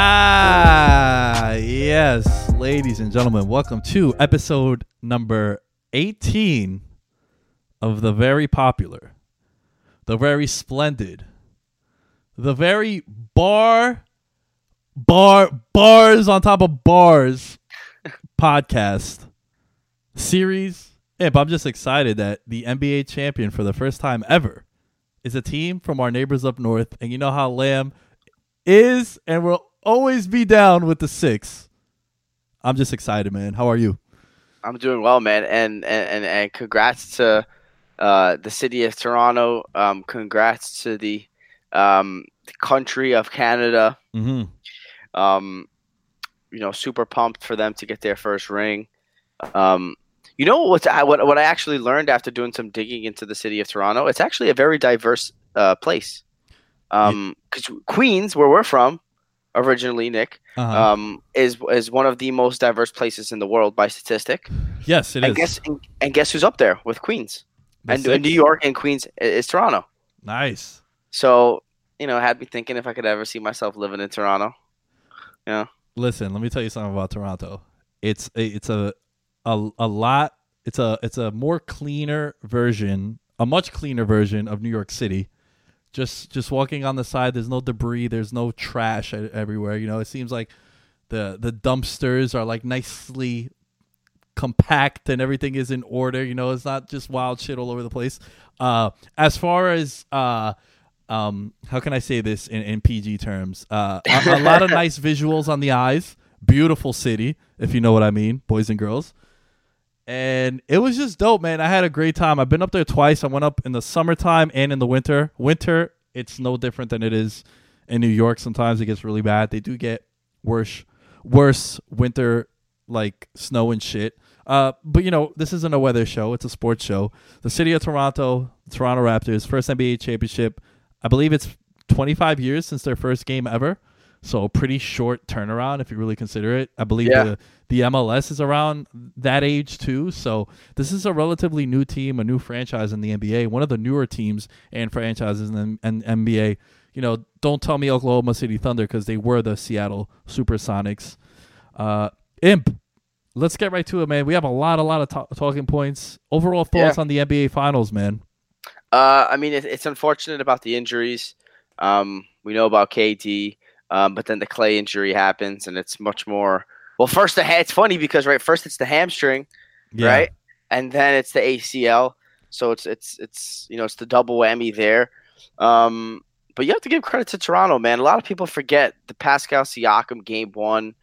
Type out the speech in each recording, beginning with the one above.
Ah, yes, ladies and gentlemen, welcome to episode number 18 of the very popular, the very splendid, the very bar, bar, bars on top of bars podcast series. Imp, I'm just excited that the NBA champion for the first time ever is a team from our neighbors up north. And you know how Lamb is and will always be down with the six. I'm just excited, man. How are you? I'm doing well, man, and and and, and congrats to uh, the city of Toronto. Um, congrats to the um, the country of Canada. Mm-hmm. Um, you know, super pumped for them to get their first ring. Um, you know what's I- what what I actually learned after doing some digging into the city of Toronto? It's actually a very diverse uh, place. Um, because Queens, where we're from, originally, Nick, Uh-huh. um, is is one of the most diverse places in the world by statistic. yes, it is. and guess and, and guess who's up there with Queens and, and New York and Queens is Toronto. Nice. So you know, had me thinking if I could ever see myself living in Toronto. Yeah, Listen, let me tell you something about Toronto. It's a, it's a a a lot. It's a it's a more cleaner version, a much cleaner version of New York City. Just just walking on the side, there's no debris, there's no trash everywhere. You know, it seems like the the dumpsters are like nicely compact and everything is in order. You know, it's not just wild shit all over the place. Uh, as far as uh, um, how can I say this in, in PG terms? Uh, a, a lot of nice visuals on the eyes. Beautiful city, if you know what I mean, boys and girls. And it was just dope, man. I had a great time. I've been up there twice. I went up in the summertime and in the winter. Winter, it's no different than it is in New York. Sometimes it gets really bad. They do get worse, worse winter like snow and shit. Uh, but you know, this isn't a weather show; it's a sports show. The city of Toronto, Toronto Raptors, first NBA championship. I believe it's 25 years since their first game ever, so pretty short turnaround if you really consider it. I believe Yeah. the the MLS is around that age too. So this is a relatively new team, a new franchise in the NBA, one of the newer teams and franchises in the NBA. You know, don't tell me Oklahoma City Thunder because they were the Seattle Supersonics. Uh, Imp, let's get right to it, man. We have a lot, a lot of ta- talking points. Overall thoughts Yeah. on the NBA Finals, man. Uh, I mean, it, it's unfortunate about the injuries. Um, we know about KD, um, but then the Klay injury happens, and it's much more Well, first the ha- it's funny because right first it's the hamstring, Yeah. right, and then it's the ACL. So it's it's it's you know it's the double whammy there. Um, but you have to give credit to Toronto, man. A lot of people forget the Pascal Siakam game one.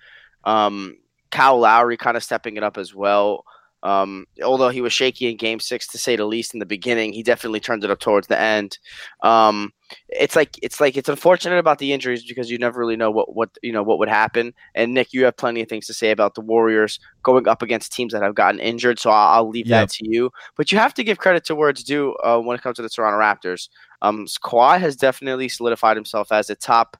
Um, Kyle Lowry kind of stepping it up as well. Um, although he was shaky in game six to say the least in the beginning, he definitely turned it up towards the end. Um, it's like it's like it's unfortunate about the injuries because you never really know what what you know what would happen. And Nick, you have plenty of things to say about the Warriors going up against teams that have gotten injured, so I'll, I'll leave Yep. that to you. But you have to give credit to where it's due uh, when it comes to the Toronto Raptors. Um, Kawhi has definitely solidified himself as a top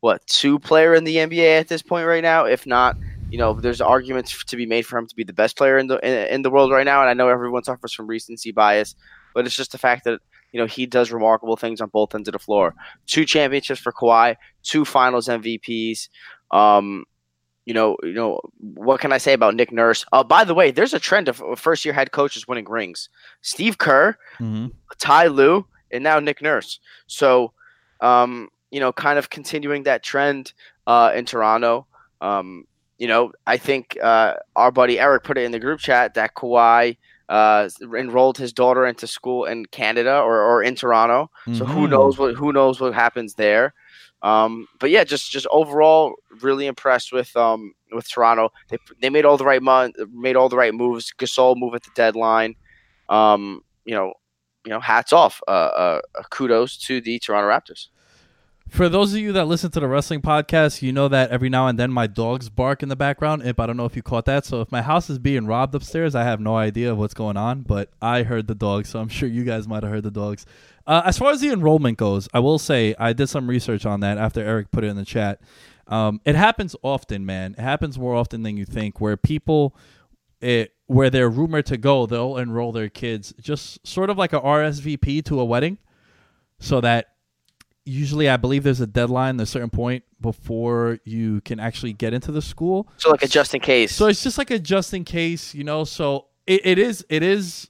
what two player in the NBA at this point right now, if not. You know, there's arguments to be made for him to be the best player in the in, in the world right now, and I know everyone suffers from recency bias, but it's just the fact that you know he does remarkable things on both ends of the floor. Two championships for Kawhi, two Finals MVPs. Um, you know, you know what can I say about Nick Nurse? Uh, by the way, there's a trend of first year head coaches winning rings. Steve Kerr, Mhm. Ty Lue, and now Nick Nurse. So, um, you know, kind of continuing that trend uh, in Toronto. Um, you know, I think uh, our buddy Eric put it in the group chat that Kawhi uh, enrolled his daughter into school in Canada or, or in Toronto. So who Mhm. knows what who knows what happens there. Um, but yeah, just just overall, really impressed with um with Toronto. They they made all the right mon- made all the right moves. Gasol move at the deadline. Um, you know, you know, hats off. Uh, uh, kudos to the Toronto Raptors. For those of you that listen to the wrestling podcast, you know that every now and then my dogs bark in the background. If I don't know if you caught that, so if my house is being robbed upstairs, I have no idea of what's going on, but I heard the dogs, so I'm sure you guys might have heard the dogs. Uh, as far as the enrollment goes, I will say I did some research on that after Eric put it in the chat. Um, it happens often, man. It happens more often than you think, where people, it, where they're rumored to go, they'll enroll their kids just sort of like a RSVP to a wedding, so that usually I believe there's a deadline, a certain point before you can actually get into the school. So like a just in case. So it's just like a just in case, you know. So it, it is it is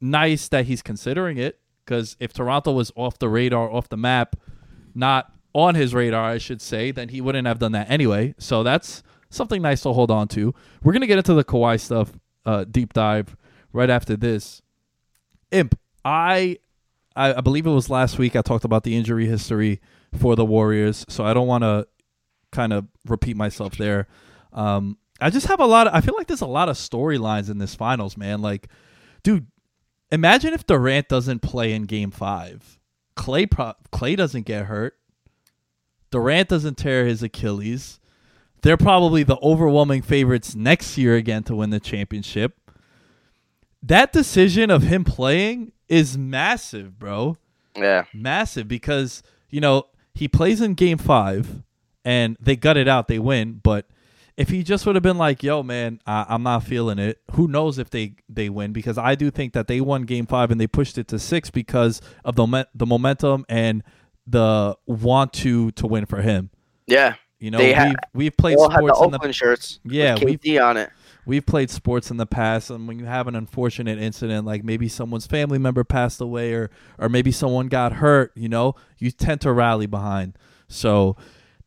nice that he's considering it because if Toronto was off the radar, off the map, not on his radar, I should say, then he wouldn't have done that anyway. So that's something nice to hold on to. We're gonna get into the Kawhi stuff, uh, deep dive right after this. Imp, I, I I believe it was last week I talked about the injury history for the Warriors, so I don't want to kind of repeat myself there. Um, I just have a lot. Of, I feel like there's a lot of storylines in this finals, man. Like, dude, imagine if Durant doesn't play in Game Five. Klay pro- Klay doesn't get hurt. Durant doesn't tear his Achilles. They're probably the overwhelming favorites next year again to win the championship. That decision of him playing is massive, bro yeah. massive because you know he plays in game five and they gut it out they win but if he just would have been like yo man I- i'm not feeling it who knows if they they win because i do think that they won game five and they pushed it to six because of the, the momentum and the want to to win for him Yeah. you know ha- we've, we've played had the sports in the shirts. Yeah, with we've- KD on it. We've played sports in the past and when you have an unfortunate incident like maybe someone's family member passed away or or maybe someone got hurt you know you tend to rally behind. So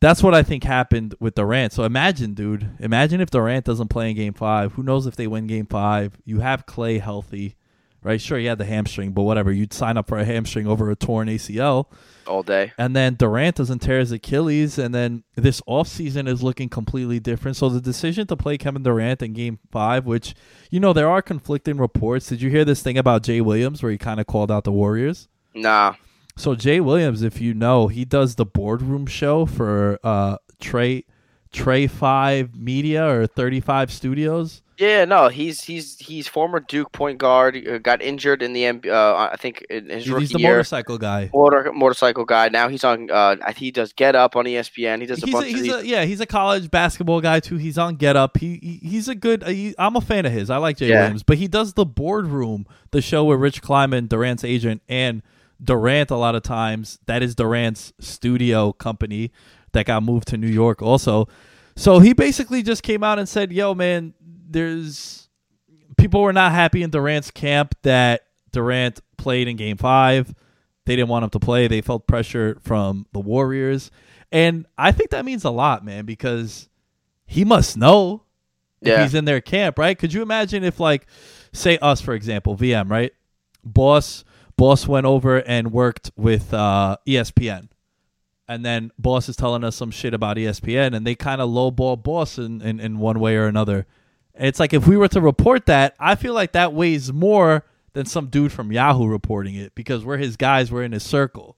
that's what i think happened with durant. So imagine dude imagine if durant doesn't play in game five. Who knows if they win game five? You have clay healthy right? Sure he had the hamstring but whatever. You'd sign up for a hamstring over a torn acl all day. and then Durant doesn't tear his Achilles, and then this offseason is looking completely different. So the decision to play Kevin Durant in game five, which, you know, there are conflicting reports. Did you hear this thing about Jay Williams where he kind of called out the Warriors? Nah. So Jay Williams, if you know, he does the boardroom show for uh Trey Trey Five Media or Thirty Five Studios. Yeah, no, he's he's he's former Duke point guard. uh, Got injured in the. Uh, I think in his He's rookie the year. motorcycle guy. Motor, motorcycle guy. Now he's on. Uh, he does Get Up on ESPN. He does a He's a, bunch of he's these. a, yeah, he's a college basketball guy too. He's on Get Up. He, he he's a good. uh, he- I'm a fan of his. I like Jay Yeah. Williams, but he does the boardroom, the show with Rich Kleiman, Durant's agent, and Durant. A lot of times, that is Durant's studio company that got moved to New York. Also, so he basically just came out and said, "Yo, man, there's people were not happy in Durant's camp that Durant played in Game Five. They didn't want him to play. They felt pressure from the Warriors." And I think that means a lot, man, because he must know. Yeah. he's in their camp, right? Could you imagine if like say us for example, VM, right? Boss boss went over and worked with uh ESPN. And then boss is telling us some shit about ESPN and they kind of lowball boss in, in, in one way or another. It's like if we were to report that, I feel like that weighs more than some dude from Yahoo reporting it because we're his guys, we're in his circle.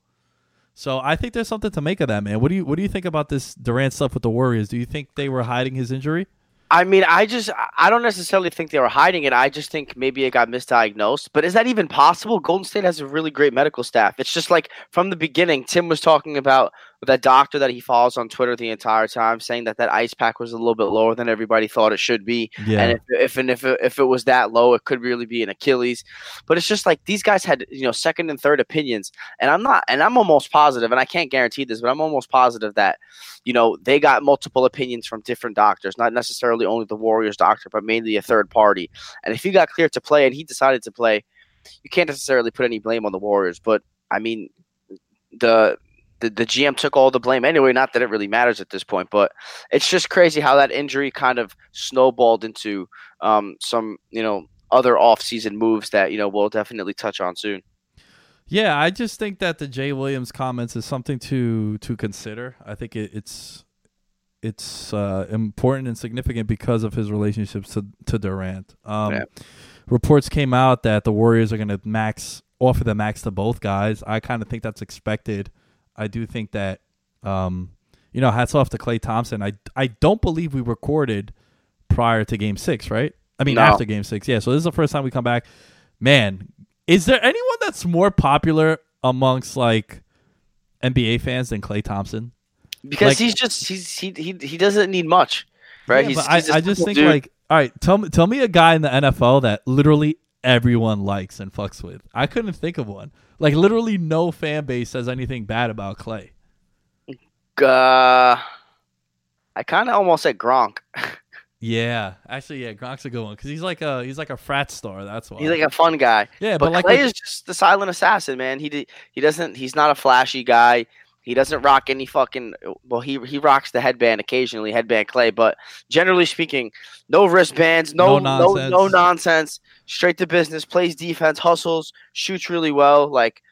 So I think there's something to make of that, man. What do you what do you think about this Durant stuff with the Warriors? Do you think they were hiding his injury? I mean, I just I don't necessarily think they were hiding it. I just think maybe it got misdiagnosed. But is that even possible? Golden State has a really great medical staff. It's just like from the beginning, Tim was talking about that doctor that he follows on Twitter the entire time, saying that that ice pack was a little bit lower than everybody thought it should be. Yeah. And if if and if it, if it was that low, it could really be an Achilles. But it's just like these guys had you know second and third opinions, and I'm not, and I'm almost positive, and I can't guarantee this, but I'm almost positive that you know they got multiple opinions from different doctors, not necessarily only the Warriors doctor, but mainly a third party. And if he got cleared to play and he decided to play, you can't necessarily put any blame on the Warriors. But I mean, the the, the GM took all the blame anyway. Not that it really matters at this point, but it's just crazy how that injury kind of snowballed into um, some, you know, other off-season moves that you know we'll definitely touch on soon. Yeah, I just think that the Jay Williams comments is something to to consider. I think it, it's it's uh, important and significant because of his relationships to to Durant. Um, Yeah. Reports came out that the Warriors are going to max offer the max to both guys. I kind of think that's expected. I do think that, um, you know, hats off to Klay Thompson. I I don't believe we recorded prior to Game Six, right? I mean, No. after Game Six, yeah. So this is the first time we come back. Man, is there anyone that's more popular amongst like NBA fans than Klay Thompson? Because Like- he's just he's he he, he doesn't need much, right? Yeah, he's, he's I, I just think dude. like, all right, tell me, tell me a guy in the NFL that literally everyone likes and fucks with. I couldn't think of one. Like literally, no fan base says anything bad about Klay. uh, I kind of almost said Gronk. Yeah, actually, yeah, Gronk's a good one because he's like a he's like a frat star. That's why. He's like a fun guy. yeah, But, but, like Klay is just the silent assassin, man. He he doesn't he's not a flashy guy. He doesn't rock any fucking well. He he rocks the headband occasionally, headband Klay, but generally speaking, no wristbands, no No no nonsense. no, nonsense. Straight to business. Plays defense, hustles, shoots really well. Like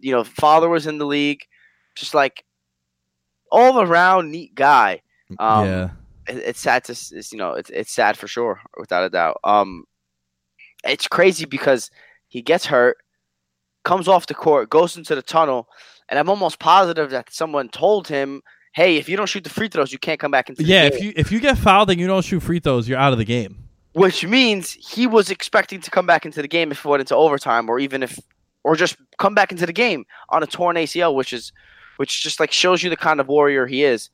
you know, father was in the league, just like all around neat guy. Um, yeah, it- it's sad to it's, you know it's it's sad for sure without a doubt um it's crazy because he gets hurt comes off the court goes into the tunnel and i'm almost positive that someone told him hey if you don't shoot the free throws you can't come back into the game. yeah. If you if you get fouled and you don't shoot free throws, you're out of the game. which means he was expecting to come back into the game if it went into overtime or even if or just come back into the game on a torn acl which is which just like shows you the kind of warrior he is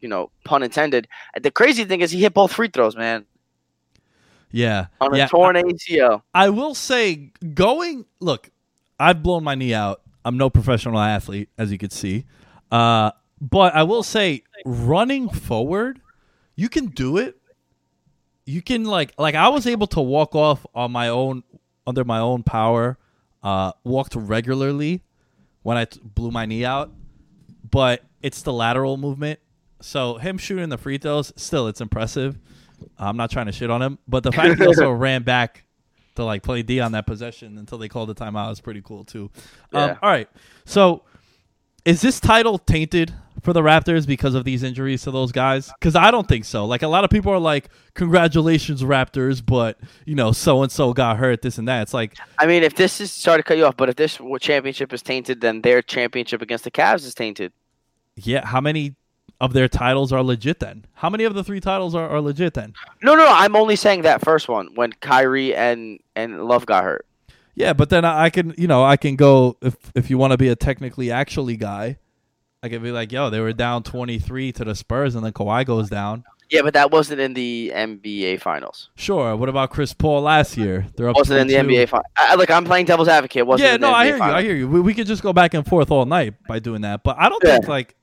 you know pun intended the crazy thing is he hit both free throws man Yeah, on a yeah. torn ACL. I will say, going look, I've blown my knee out. I'm no professional athlete, as you could see. Uh, but I will say, running forward, you can do it. You can like like I was able to walk off on my own under my own power. Uh, walked regularly when I t- blew my knee out, but it's the lateral movement. So him shooting the free throws, still it's impressive. I'm not trying to shit on him, but the fact he also ran back to like play D on that possession until they called the timeout is pretty cool too. Um, Yeah. all right, so is this title tainted for the Raptors because of these injuries to those guys? Because I don't think so. Like a lot of people are like, "Congratulations, Raptors," but you know, so and so got hurt, this and that. It's like, I mean, if this is sorry to cut you off, but if this championship is tainted, then their championship against the Cavs is tainted. yeah, how many of their titles are legit then? How many of the three titles are, are legit then? No, no, no. I'm only saying that first one when Kyrie and and Love got hurt. Yeah, but then I can, you know, I can go if if you want to be a technically actually guy, I can be like, yo, they were down twenty three to the Spurs, and then Kawhi goes down. Yeah, but that wasn't in the NBA Finals. Sure. What about Chris Paul last year? They're up. wasn't in the 2-2. NBA Finals. Look, I'm playing devil's advocate. Wasn't Yeah, in the no, I hear you. I hear you. We, we could just go back and forth all night by doing that, but I don't Yeah. think like,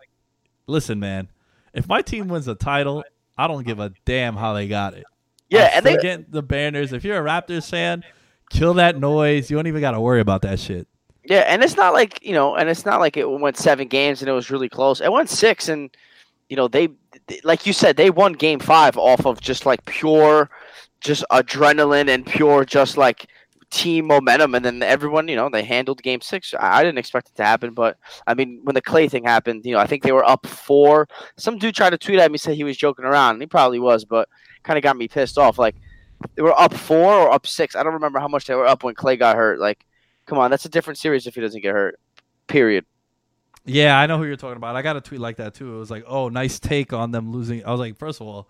listen, man, if my team wins a title, I don't give a damn how they got it. Yeah, I'm and they get the banners. If you're a Raptors fan, kill that noise. You don't even got to worry about that shit. Yeah, and it's not like you know, and it's not like it went seven games and it was really close. It went six, and you know they like you said, they won Game Five off of just like pure, just adrenaline and pure just like team momentum, and then everyone, you know, they handled Game Six. I, didn't expect it to happen, but I mean, when the Klay thing happened, you know, I think they were up four. Some dude tried to tweet at me said he was joking around, and he probably was, but kind of got me pissed off. Like they were up four or up six. I don't remember how much they were up when Klay got hurt. Like, come on, that's a different series if he doesn't get hurt. Period. Yeah, I know who you're talking about. I got a tweet like that too. It was like, "Oh, nice take on them losing." I was like, first of all,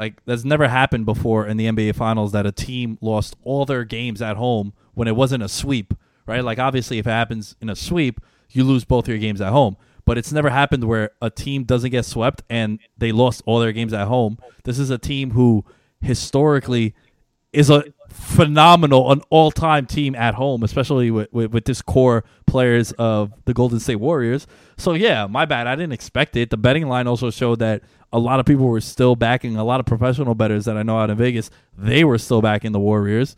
like that's never happened before in the NBA Finals that a team lost all their games at home when it wasn't a sweep, right? Like obviously, if it happens in a sweep, you lose both your games at home. But it's never happened where a team doesn't get swept and they lost all their games at home. This is a team who historically is a phenomenal, an all-time team at home, especially with, with, with this core players of the Golden State Warriors. So yeah, my bad. I didn't expect it. The betting line also showed that a lot of people were still backing a lot of professional bettors that I know out in Vegas. They were still backing the Warriors.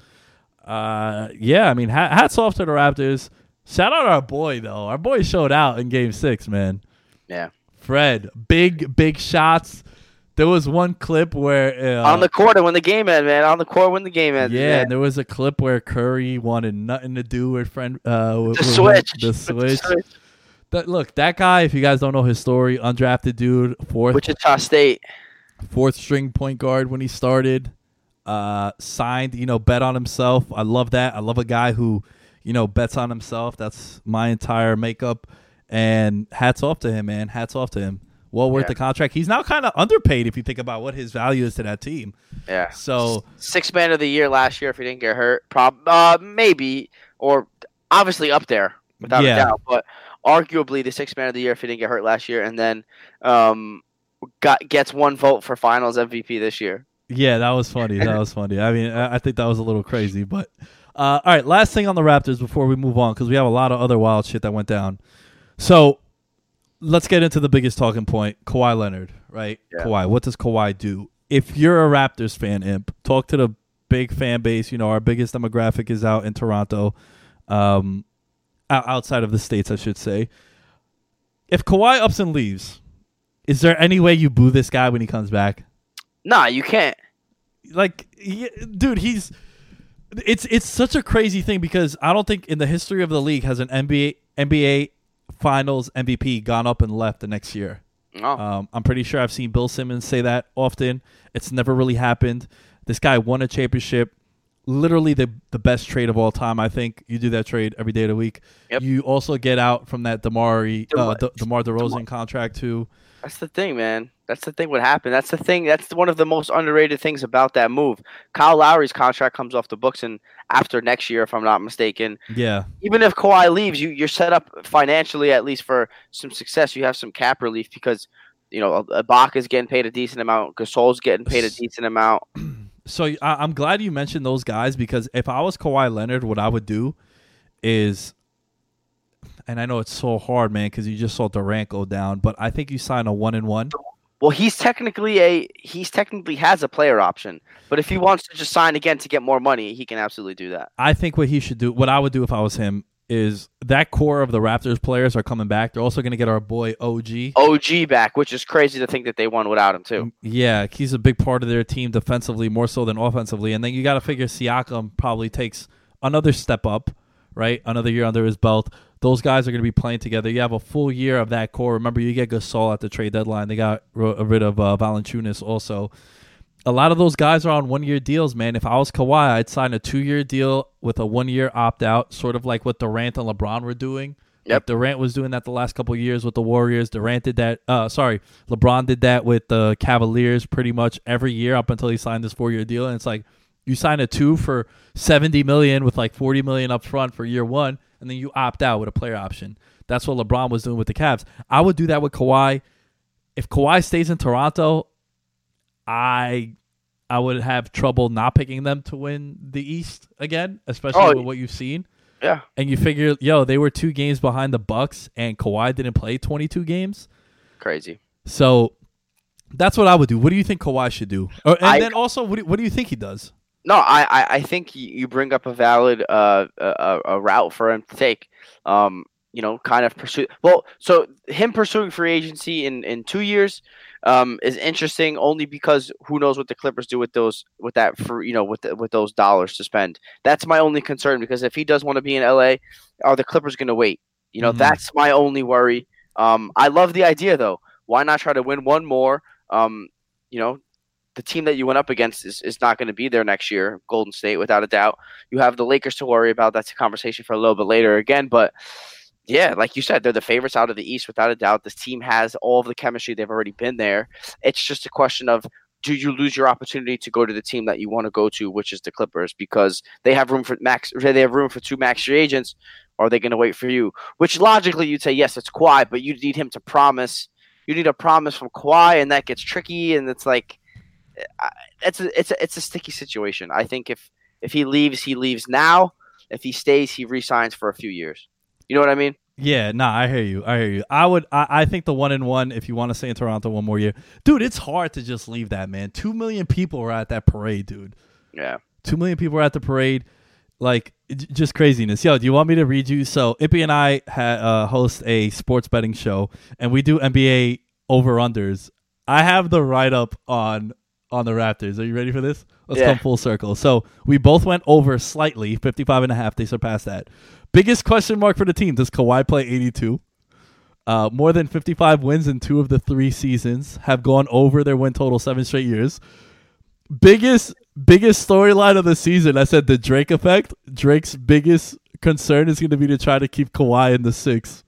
Uh, yeah, I mean, hats off to the Raptors. Shout out our boy though. Our boy showed out in Game Six, man. Yeah, Fred, big big shots. There was one clip where uh, on the court when the game ended, man. On the court when the game ended. Yeah, man. there was a clip where Curry wanted nothing to do with friend uh with, the with switch. The The switch. switch. That look, that guy. If you guys don't know his story, undrafted dude, fourth Wichita State. fourth string point guard when he started. Uh, signed, you know, bet on himself. I love that. I love a guy who, you know, bets on himself. That's my entire makeup. And hats off to him, man. Hats off to him. Well worth Yeah. the contract. He's now kind of underpaid if you think about what his value is to that team. Yeah. So Six man of the year last year if he didn't get hurt. Prob uh maybe or obviously up there without Yeah. a doubt. But arguably the six man of the year if he didn't get hurt last year and then um got gets one vote for finals MVP this year. Yeah, that was funny. That was funny. I mean, I I think that was a little crazy, but uh, all right. Last thing on the Raptors before we move on, because we have a lot of other wild shit that went down. So let's get into the biggest talking point: Kawhi Leonard. Right? Yeah. Kawhi. What does Kawhi do? If you're a Raptors fan, imp, talk to the big fan base. You know, our biggest demographic is out in Toronto, um, outside of the states, I should say. If Kawhi ups and leaves, is there any way you boo this guy when he comes back? Nah, you can't. like he, dude he's it's it's such a crazy thing because I don't think in the history of the league has an NBA NBA finals MVP gone up and left the next year. No. Um, I'm pretty sure I've seen Bill Simmons say that often. It's never really happened. This guy won a championship, literally the the best trade of all time. I think you do that trade every day of the week. Yep. You also get out from that Damari uh, Demar- De- Demar Derozan contract too. That's the thing, man. That's the thing. What happened? That's the thing. That's one of the most underrated things about that move. Kyle Lowry's contract comes off the books, and after next year, if I'm not mistaken, Yeah, even if Kawhi leaves, you you're set up financially at least for some success. You have some cap relief because you know Ibaka's getting paid a decent amount, Gasol's getting paid a decent amount. So I, I'm glad you mentioned those guys because if I was Kawhi Leonard, what I would do is, and I know it's so hard, man, because you just saw Durant go down, but I think you sign a one and one. Well, he's technically a he's technically has a player option, but if he wants to just sign again to get more money, he can absolutely do that. I think what he should do, what I would do if I was him, is that core of the Raptors players are coming back. They're also going to get our boy OG. OG back, which is crazy to think that they won without him too. Mm, yeah, he's a big part of their team defensively, more so than offensively. And then you got to figure Siakam probably takes another step up, right? Another year under his belt. Those guys are going to be playing together. You have a full year of that core. Remember, you get Gasol at the trade deadline. They got rid of uh, Valanciunas also. A lot of those guys are on one-year deals, man. If I was Kawhi, I'd sign a two-year deal with a one-year opt-out, sort of like what Durant and LeBron were doing. Yep. Durant was doing that the last couple of years with the Warriors. Durant did that. Uh, sorry, LeBron did that with the Cavaliers pretty much every year up until he signed this four-year deal. And it's like you sign a two for seventy million with like forty million up front for year one, and then you opt out with a player option. That's what LeBron was doing with the Cavs. I would do that with Kawhi. If Kawhi stays in Toronto, I I would have trouble not picking them to win the East again, especially Oh, with what you've seen. Yeah. And you figure, yo, they were two games behind the Bucks, and Kawhi didn't play 22 games. Crazy. So that's what I would do. What do you think Kawhi should do? Or, and I- then also, what do, what do you think he does? No, I, I, I think you bring up a valid uh, a, a route for him to take. Um, you know, kind of pursue. Well, so him pursuing free agency in in two years um, is interesting only because who knows what the Clippers do with those with that for you know with the, with those dollars to spend. That's my only concern because if he does want to be in LA, are the Clippers going to wait? You know, Mhm. that's my only worry. Um, I love the idea though. Why not try to win one more? Um, you know, the team that you went up against is, is not going to be there next year, Golden State, without a doubt. You have the Lakers to worry about. That's a conversation for a little bit later again. But yeah, like you said, they're the favorites out of the East, without a doubt. This team has all of the chemistry. They've already been there. It's just a question of do you lose your opportunity to go to the team that you want to go to, which is the Clippers, because they have room for max. They have room for two max free agents. Are they going to wait for you? Which logically you'd say yes, it's Kawhi, but you need him to promise. You need a promise from Kawhi, and that gets tricky. And it's like It's a it's a it's a sticky situation. I think if if he leaves, he leaves now. If he stays, he resigns for a few years. You know what I mean? Yeah, nah, I hear you. I hear you. I would. I, I think the one in one. If you want to stay in Toronto one more year, dude, it's hard to just leave that man. Two million people were at that parade, dude. Yeah. Two million people were at the parade. Like just craziness. Yo, do you want me to read you? So Impy and I ha- uh, host a sports betting show, and we do NBA over unders. I have the write up on on the Raptors. Are you ready for this? Let's Yeah. come full circle. So we both went over slightly, 55 and a half. They surpassed that. Biggest question mark for the team: Does Kawhi play 82? Uh, more than 55 wins in two of the three seasons have gone over their win total seven straight years. Biggest biggest storyline of the season. I said the Drake effect. Drake's biggest concern is going to be to try to keep Kawhi in the six.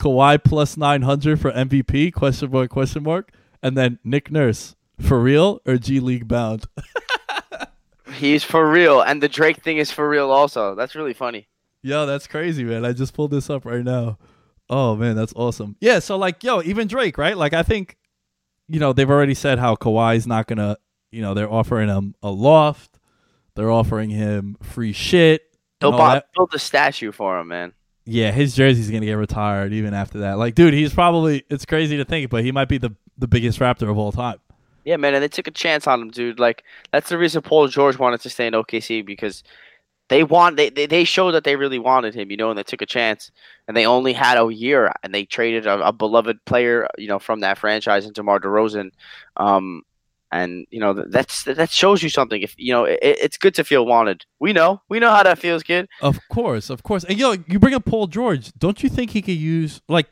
Kawhi plus 900 for MVP? Question mark? Question mark? And then Nick Nurse for real or G League bound? He's for real, and the Drake thing is for real also. That's really funny. Yo, that's crazy, man. I just pulled this up right now. Oh man, that's awesome. Yeah, so like, yo, even Drake, right? Like, I think, you know, they've already said how Kawhi's not gonna, you know, they're offering him a loft, they're offering him free shit. They'll buy, build a statue for him, man. Yeah, his jersey's gonna get retired even after that. Like, dude, he's probably it's crazy to think, but he might be the the biggest Raptor of all time. Yeah, man, and they took a chance on him, dude. Like that's the reason Paul George wanted to stay in OKC because they want they, they, they showed that they really wanted him, you know, and they took a chance. And they only had a year, and they traded a, a beloved player, you know, from that franchise into DeMar DeRozan. Um, and you know that's that shows you something. If you know, it, it's good to feel wanted. We know, we know how that feels, kid. Of course, of course. And yo, you bring up Paul George. Don't you think he could use like,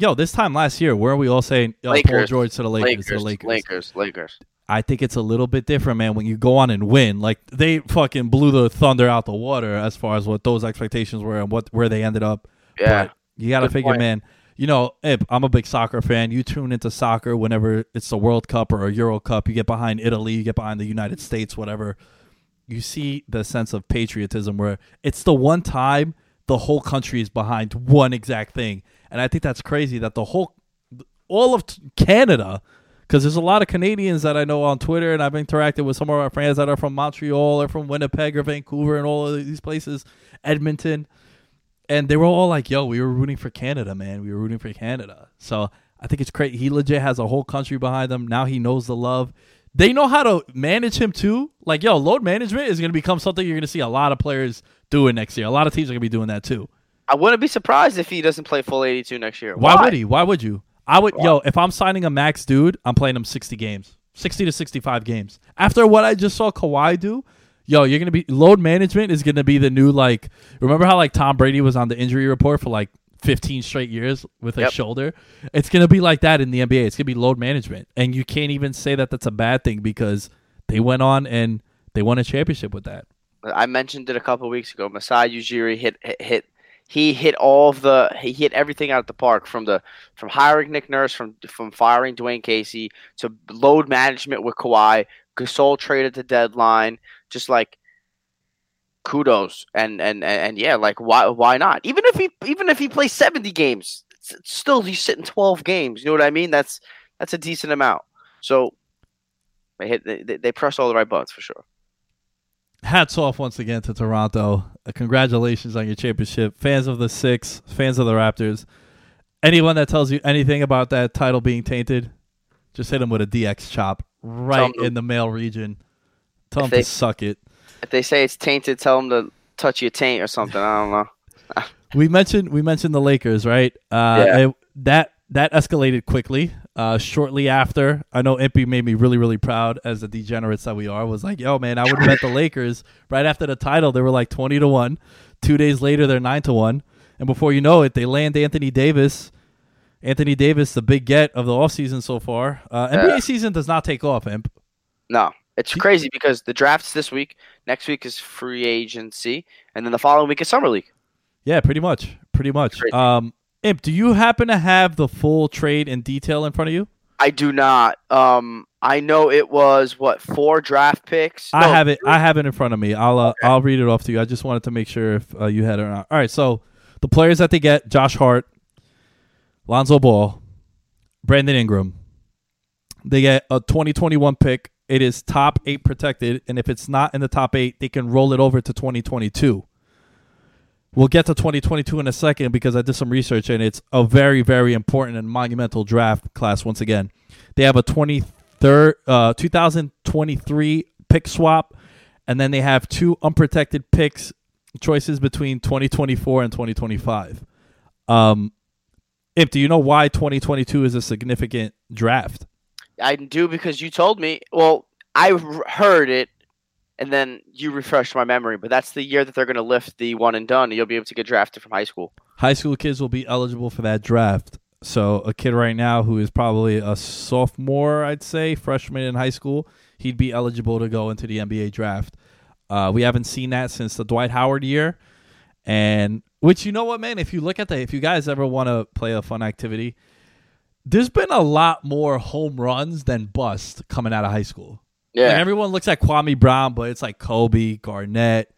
yo, this time last year, where are we all saying Paul George to the Lakers, Lakers, to the Lakers? Lakers, Lakers. I think it's a little bit different, man. When you go on and win, like they fucking blew the Thunder out the water as far as what those expectations were and what where they ended up. Yeah, But you got to figure, point. man. You know, I'm a big soccer fan. You tune into soccer whenever it's the World Cup or a Euro Cup. You get behind Italy, you get behind the United States, whatever. You see the sense of patriotism where it's the one time the whole country is behind one exact thing. And I think that's crazy that the whole, all of Canada, because there's a lot of Canadians that I know on Twitter, and I've interacted with some of our friends that are from Montreal or from Winnipeg or Vancouver and all of these places, Edmonton and they were all like, "Yo, we were rooting for Canada, man. We were rooting for Canada." So I think it's great. He legit has a whole country behind him. Now he knows the love. They know how to manage him too. Like, yo, load management is going to become something you're going to see a lot of players doing next year. A lot of teams are going to be doing that too. I wouldn't be surprised if he doesn't play full 82 next year. Why, would he? Why would you? I would. Yo, if I'm signing a max dude, I'm playing him 60 games, 60 to 65 games. After what I just saw Kawhi do, yo, you're gonna be load management is gonna be the new like. Remember how like Tom Brady was on the injury report for like 15 straight years with his Yep. shoulder? It's gonna be like that in the NBA. It's gonna be load management, and you can't even say that that's a bad thing because they went on and they won a championship with that. I mentioned it a couple of weeks ago. Masai Ujiri hit, hit hit he hit all of the he hit everything out of the park from the from hiring Nick Nurse from from firing Dwane Casey to load management with Kawhi. Gasol traded the deadline. Just like kudos and and and, yeah, like why why not? Even if he even if he plays seventy games, it's- it's still he's sitting twelve games. You know what I mean? That's that's a decent amount. So they hit they, they press all the right buttons for sure. Hats off once again to Toronto. Uh, congratulations on your championship. Fans of the Six, fans of the Raptors. Anyone that tells you anything about that title being tainted, just hit them with a DX chop right in the male region. Tell them they- to suck it. If they say it's tainted, tell them to touch your taint or something. I don't know. we mentioned we mentioned the Lakers, right? Uh, Yeah. it- that that escalated quickly. Uh, shortly after, I know Impy made me really really proud as the degenerates that we are. Was like, yo man, I would bet the Lakers right after the title. They were like twenty to one. Two days later, they're nine to one, and before you know it, they land Anthony Davis. Anthony Davis, the big get of the offseason so far. Uh, NBA Yeah. season does not take off, Imp. No, it's crazy because the draft's this week. Next week is free agency, and then the following week is summer league. Yeah, pretty much, pretty much. Um, Imp, do you happen to have the full trade in detail in front of you? I do not. Um, I know it was what four draft picks. I have it. I have it in front of me. I'll uh, Okay. I'll read it off to you. I just wanted to make sure if uh, you had it or not. All right. So the players that they get: Josh Hart, Lonzo Ball, Brandon Ingram. They get a 2021 pick. It is top eight protected, and if it's not in the top eight, they can roll it over to 2022. We'll get to 2022 in a second because I did some research and it's a very, very important and monumental draft class once again. They have a 23rd, uh, 2023 pick swap, and then they have two unprotected picks choices between 2024 and 2025. Um, Imp, do you know why 2022 is a significant draft? I do because you told me. Well, I heard it, and then you refresh my memory. But that's the year that they're going to lift the one and done. You'll be able to get drafted from high school. high school kids will be eligible for that draft. So a kid right now who is probably a sophomore, I'd say, freshman in high school, he'd be eligible to go into the NBA draft. Uh, we haven't seen that since the Dwight Howard year, and which you know what, man, if you look at the, if you guys ever want to play a fun activity, there's been a lot more home runs than bust coming out of high school. Yeah, Like everyone looks at Kwame Brown, but it's like Kobe, Garnett,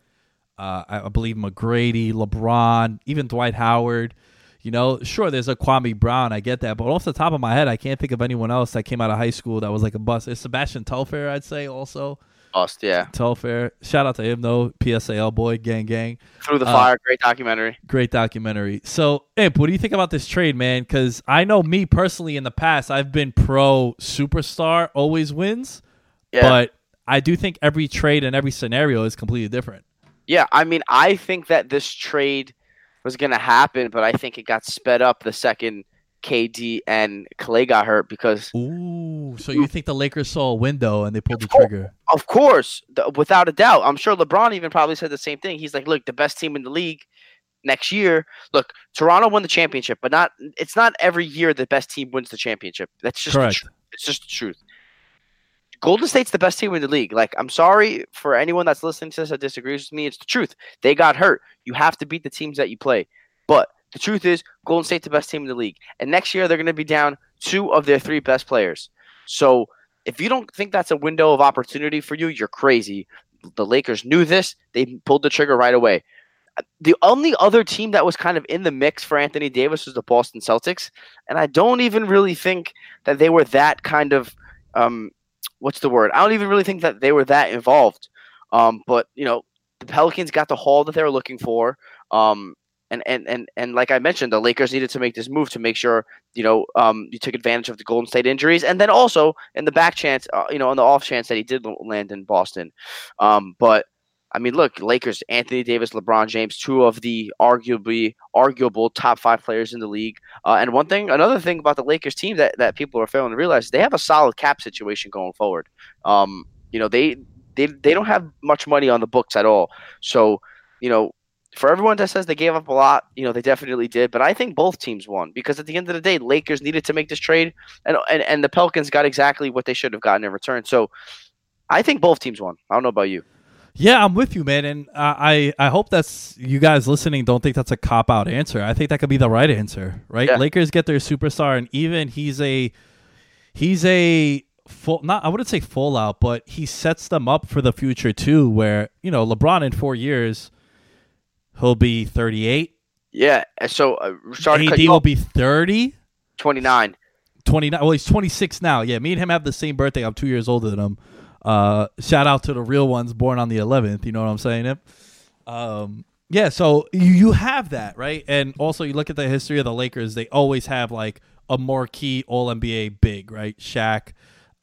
uh, I believe McGrady, LeBron, even Dwight Howard. You know, sure, there's a Kwame Brown. I get that, but off the top of my head, I can't think of anyone else that came out of high school that was like a bust. It's Sebastian Telfair, I'd say, also Bust, yeah. Telfair. Shout out to him though, PSAL boy, gang, gang. Through the Uh, fire, great documentary. Great documentary. So, Imp, what do you think about this trade, man? Because I know me personally in the past, I've been pro superstar always wins, Yeah, but I do think every trade and every scenario is completely different. yeah. I mean, I think that this trade was going to happen, but I think it got sped up the second KD and Klay got hurt because, Ooh, so you think the Lakers saw a window and they pulled the trigger? of course, without a doubt, I'm sure LeBron even probably said the same thing. He's like, "Look, the best team in the league." Next year, look, Toronto won the championship, but not. It's not every year the best team wins the championship. That's just Correct. It's just the truth. Golden State's the best team in the league. Like, I'm sorry for anyone that's listening to this that disagrees with me. It's the truth. They got hurt. You have to beat the teams that you play. But the truth is, Golden State's the best team in the league. And next year, they're going to be down two of their three best players. So if you don't think that's a window of opportunity for you, you're crazy. The Lakers knew this. They pulled the trigger right away. The only other team that was kind of in the mix for Anthony Davis was the Boston Celtics. And I don't even really think that they were that kind of um, what's the word? I don't even really think that they were that involved. Um, but you know, the Pelicans got the haul that they were looking for. Um, and, and, and, and like I mentioned, the Lakers needed to make this move to make sure, you know, um, you took advantage of the Golden State injuries. And then also in the back chance, uh, you know, on the off chance that he did land in Boston. Um, but I mean, look, Lakers, Anthony Davis, LeBron James, two of the arguably arguable top five players in the league. Uh, and one thing, another thing about the Lakers team that, that people are failing to realize, they have a solid cap situation going forward. Um, you know, they they they don't have much money on the books at all. So, you know, for everyone that says they gave up a lot, you know, they definitely did. But I think both teams won because at the end of the day, Lakers needed to make this trade, and and, and the Pelicans got exactly what they should have gotten in return. So, I think both teams won. I don't know about you. Yeah, I'm with you, man, and I I hope that's you guys listening don't think that's a cop out answer. I think that could be the right answer, right? Yeah. Lakers get their superstar, and even he's a he's a full not I wouldn't say full out, but he sets them up for the future too. Where you know LeBron in four years he'll be 38, Yeah. So, uh, sorry AD will be 30. 29. 29 well he's 26 now yeah me and him have the same birthday i'm two years older than him uh shout out to the real ones born on the 11th you know what i'm saying um yeah so you, you have that right and also you look at the history of the lakers they always have like a marquee all nba big right Shaq,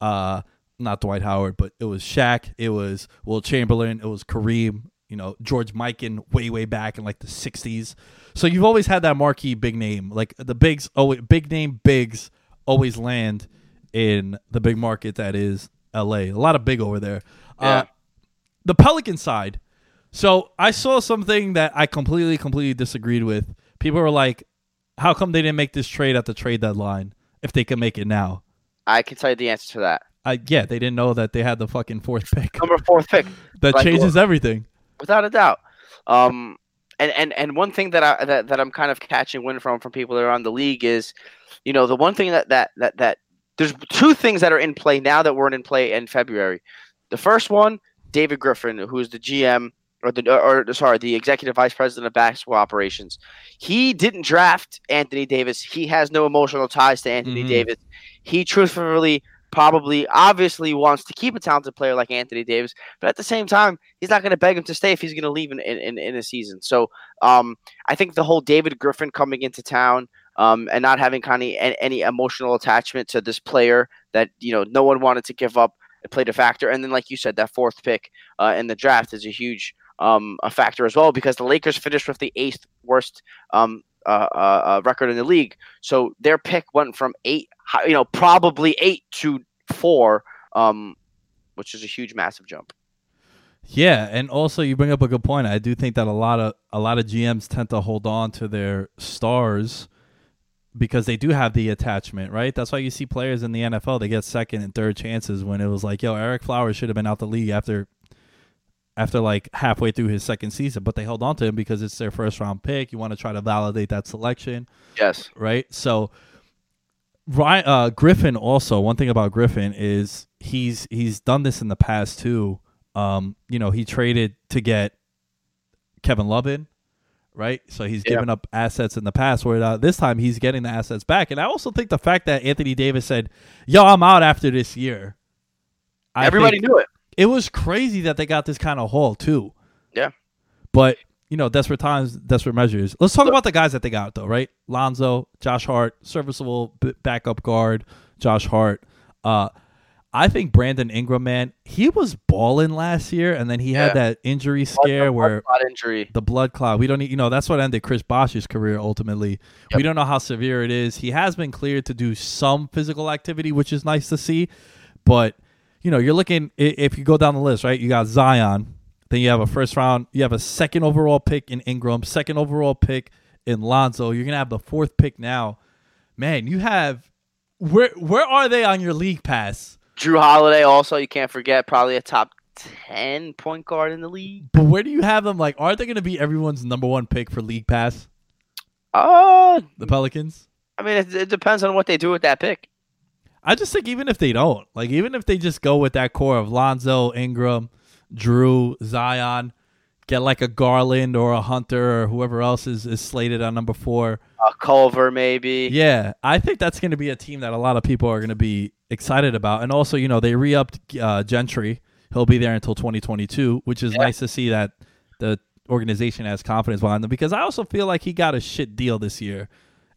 uh not dwight howard but it was Shaq, it was wilt chamberlain it was kareem you know George Mikan way way back in like the '60s. So you've always had that marquee big name. Like the bigs, oh big name bigs always land in the big market that is LA. A lot of big over there. Yeah. Uh, the Pelican side. So I saw something that I completely, completely disagreed with. People were like, "How come they didn't make this trade at the trade deadline if they can make it now?" I can tell you the answer to that. I yeah, they didn't know that they had the fucking fourth pick. Number fourth pick, That like, changes everything. without a doubt. Um, and, and, and one thing that I that, that I'm kind of catching wind from from people that are on the league is, you know, the one thing that that that that there's two things that are in play now that weren't in play in February. The first one, David Griffin, who is the GM or the or, or sorry, the executive vice president of basketball operations. He didn't draft Anthony Davis. He has no emotional ties to Anthony Mhm. Davis. He truthfully probably obviously wants to keep a talented player like Anthony Davis, but at the same time, he's not going to beg him to stay if he's going to leave in, in, in a season. So um, I think the whole David Griffin coming into town um, and not having kind of any, emotional attachment to this player that you know no one wanted to give up it played a factor. And then, like you said, that fourth pick uh, in the draft is a huge um, a factor as well because the Lakers finished with the eighth worst um, uh, uh, uh, record in the league. So their pick went from eight, you know, probably eight to four, um, which is a huge, massive jump. Yeah, and also you bring up a good point. I do think that a lot of a lot of GMs tend to hold on to their stars because they do have the attachment, right? That's why you see players in the NFL they get second and third chances when it was like, yo, Ereck Flowers should have been out the league after after like halfway through his second season, but they held on to him because it's their first round pick. You want to try to validate that selection Yes. right? So Ryan uh, Griffin also one thing about Griffin is he's he's done this in the past too. Um, you know, he traded to get Kevin Love in, right? So he's Yeah. given up assets in the past. Where uh, this time he's getting the assets back, and I also think the fact that Anthony Davis said, "Yo, I'm out after this year." I Everybody knew it. it was crazy that they got this kind of haul too. Yeah. But you know, desperate times, desperate measures. Let's talk about the guys that they got though, right? Lonzo, Josh Hart, serviceable b- backup guard, Josh Hart. Uh, I think Brandon Ingram, man, he was balling last year, and then he Yeah. had that injury scare where Blood injury. the blood clot. We don't need, you know, that's what ended Chris Bosh's career ultimately. We don't know how severe it is. He has been cleared to do some physical activity, which is nice to see. But, you know, you're looking, if you go down the list, right? You got Zion, then you have a first round, you have a second overall pick in Ingram, second overall pick in Lonzo. You're going to have the fourth pick now. Man, you have, where where are they on your league pass? Jrue Holiday also, you can't forget, probably a top ten point guard in the league. But where do you have them? Like, aren't they going to be everyone's number one pick for league pass? Uh, The Pelicans? I mean, it, it depends on what they do with that pick. I just think even if they don't, like even if they just go with that core of Lonzo, Ingram, Jrue, Zion, get like a Garland or a Hunter or whoever else is, is slated on number four. A Culver, maybe. Yeah, I think that's going to be a team that a lot of people are going to be excited about. And also, you know, they re upped uh, Gentry. He'll be there until 2022, which is Yeah. nice to see that the organization has confidence behind them because I also feel like he got a shit deal this year.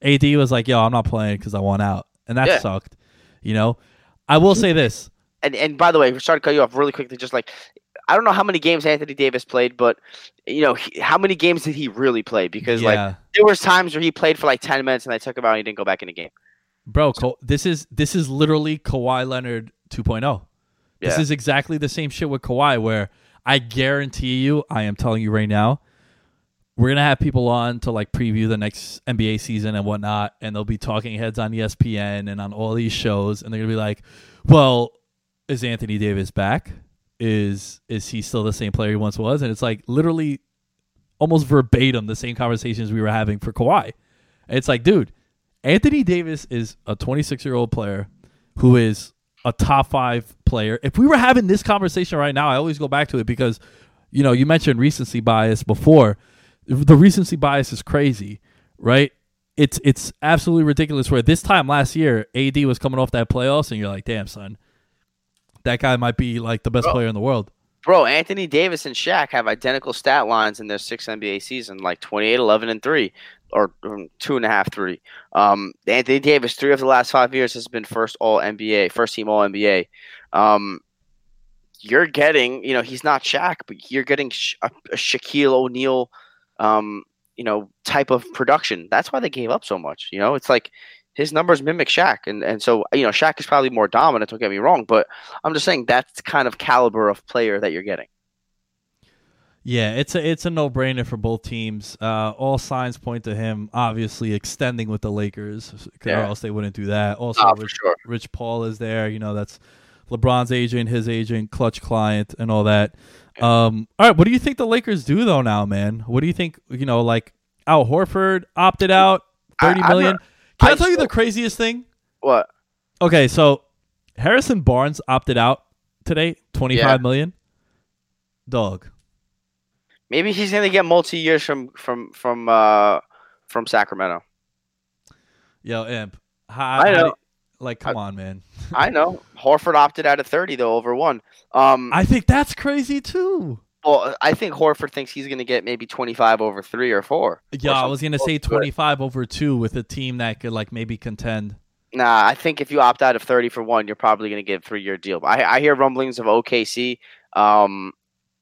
AD was like, yo, I'm not playing because I want out. And that Yeah. sucked. You know, I will say this. and and by the way, sorry to cut you off really quickly. Just like I don't know how many games Anthony Davis played, but you know he, how many games did he really play? Because like there was times where he played for like ten minutes and they took him out and he didn't go back in the game. bro, Ka- this is this is literally Kawhi Leonard 2.0. This Yeah. is exactly the same shit with Kawhi, where I guarantee you, I am telling you right now, we're gonna have people on to like preview the next NBA season and whatnot, and they'll be talking heads on ESPN and on all these shows, and they're gonna be like, "Well, is Anthony Davis back? Is is he still the same player he once was?" And it's like literally, almost verbatim, the same conversations we were having for Kawhi. And it's like, dude, Anthony Davis is a 26 year old player who is a top five player. If we were having this conversation right now, I always go back to it because, you know, you mentioned recency bias before. The recency bias is crazy, right? It's it's absolutely ridiculous. Where this time last year, AD was coming off that playoffs, and you're like, damn, son, that guy might be like the best Bro. player in the world. Bro, Anthony Davis and Shaq have identical stat lines in their six NBA season, like 28, 11, and 3, or um, two and a half, three. Um, Anthony Davis, three of the last five years, has been first All NBA, first team All NBA. Um, you're getting, you know, he's not Shaq, but you're getting a, a Shaquille O'Neal, um, you know, type of production. That's why they gave up so much. You know, it's like his numbers mimic Shaq, and and so you know, Shaq is probably more dominant. Don't get me wrong, but I'm just saying that's kind of caliber of player that you're getting. Yeah, it's a it's a no brainer for both teams. Uh, all signs point to him obviously extending with the Lakers, or else they wouldn't do that. Also, Oh, Rich, sure. Rich Paul is there. You know, that's LeBron's agent, his agent, Klutch client, and all that. Um, all right, what do you think the Lakers do though now, man? What do you think? You know, like Al Horford opted out, I- thirty I'm million. not- Can I, I tell you the craziest thing? What? Okay, so Harrison Barnes opted out today, Yeah. million. Dog. Maybe he's gonna get multi years from from from uh from Sacramento. Yo, Imp. How, I how know. do- like, come on, man. I know Horford opted out of 30 though over one. Um, I think that's crazy too. Well, I think Horford thinks he's gonna get maybe 25 over three or four. Yeah, or I was say close to twenty five over two with a team that could like maybe contend. Nah, I think if you opt out of 30 for one, you're probably gonna get a three year deal. I I hear rumblings of OKC. Um,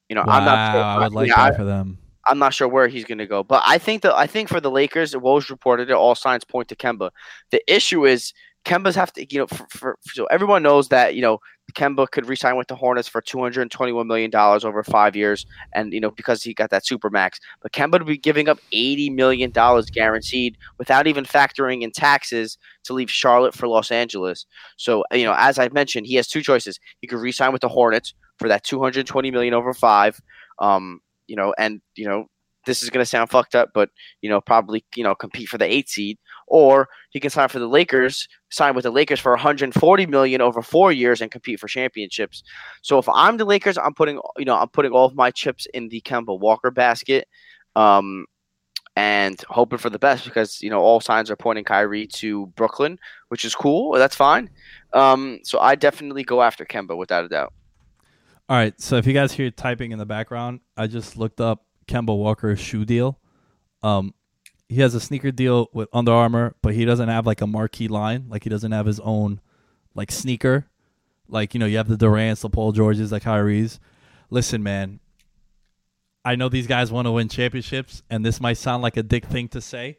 you know, Wow, I'm not sure. I would like yeah, that for them. I, am not sure where he's gonna go, but I think that I think for the Lakers, Woj reported it. All signs point to Kemba. The issue is Kemba's have to, you know, for, for, so everyone knows that you know Kemba could resign with the Hornets for 221 million dollars over five years, and you know because he got that super max. But Kemba would be giving up 80 million dollars guaranteed without even factoring in taxes to leave Charlotte for Los Angeles. So you know, as I mentioned, he has two choices. He could resign with the Hornets for that 220 million over five. Um, you know, and you know this is going to sound fucked up, but you know, probably you know compete for the eight seed, or he can sign for the Lakers, sign with the Lakers for 140 million over four years and compete for championships. So if I'm the Lakers, I'm putting you know I'm putting all of my chips in the Kemba Walker basket, um, and hoping for the best because you know all signs are pointing Kyrie to Brooklyn, which is cool. That's fine. Um, so I definitely go after Kemba without a doubt. All right, so if you guys hear typing in the background, I just looked up Kemba Walker's shoe deal. Um, he has a sneaker deal with Under Armour, but he doesn't have like a marquee line. Like he doesn't have his own like sneaker. Like you know, you have the Durant's, the Paul Georges, the Kyrie's. Listen, man, I know these guys want to win championships, and this might sound like a dick thing to say,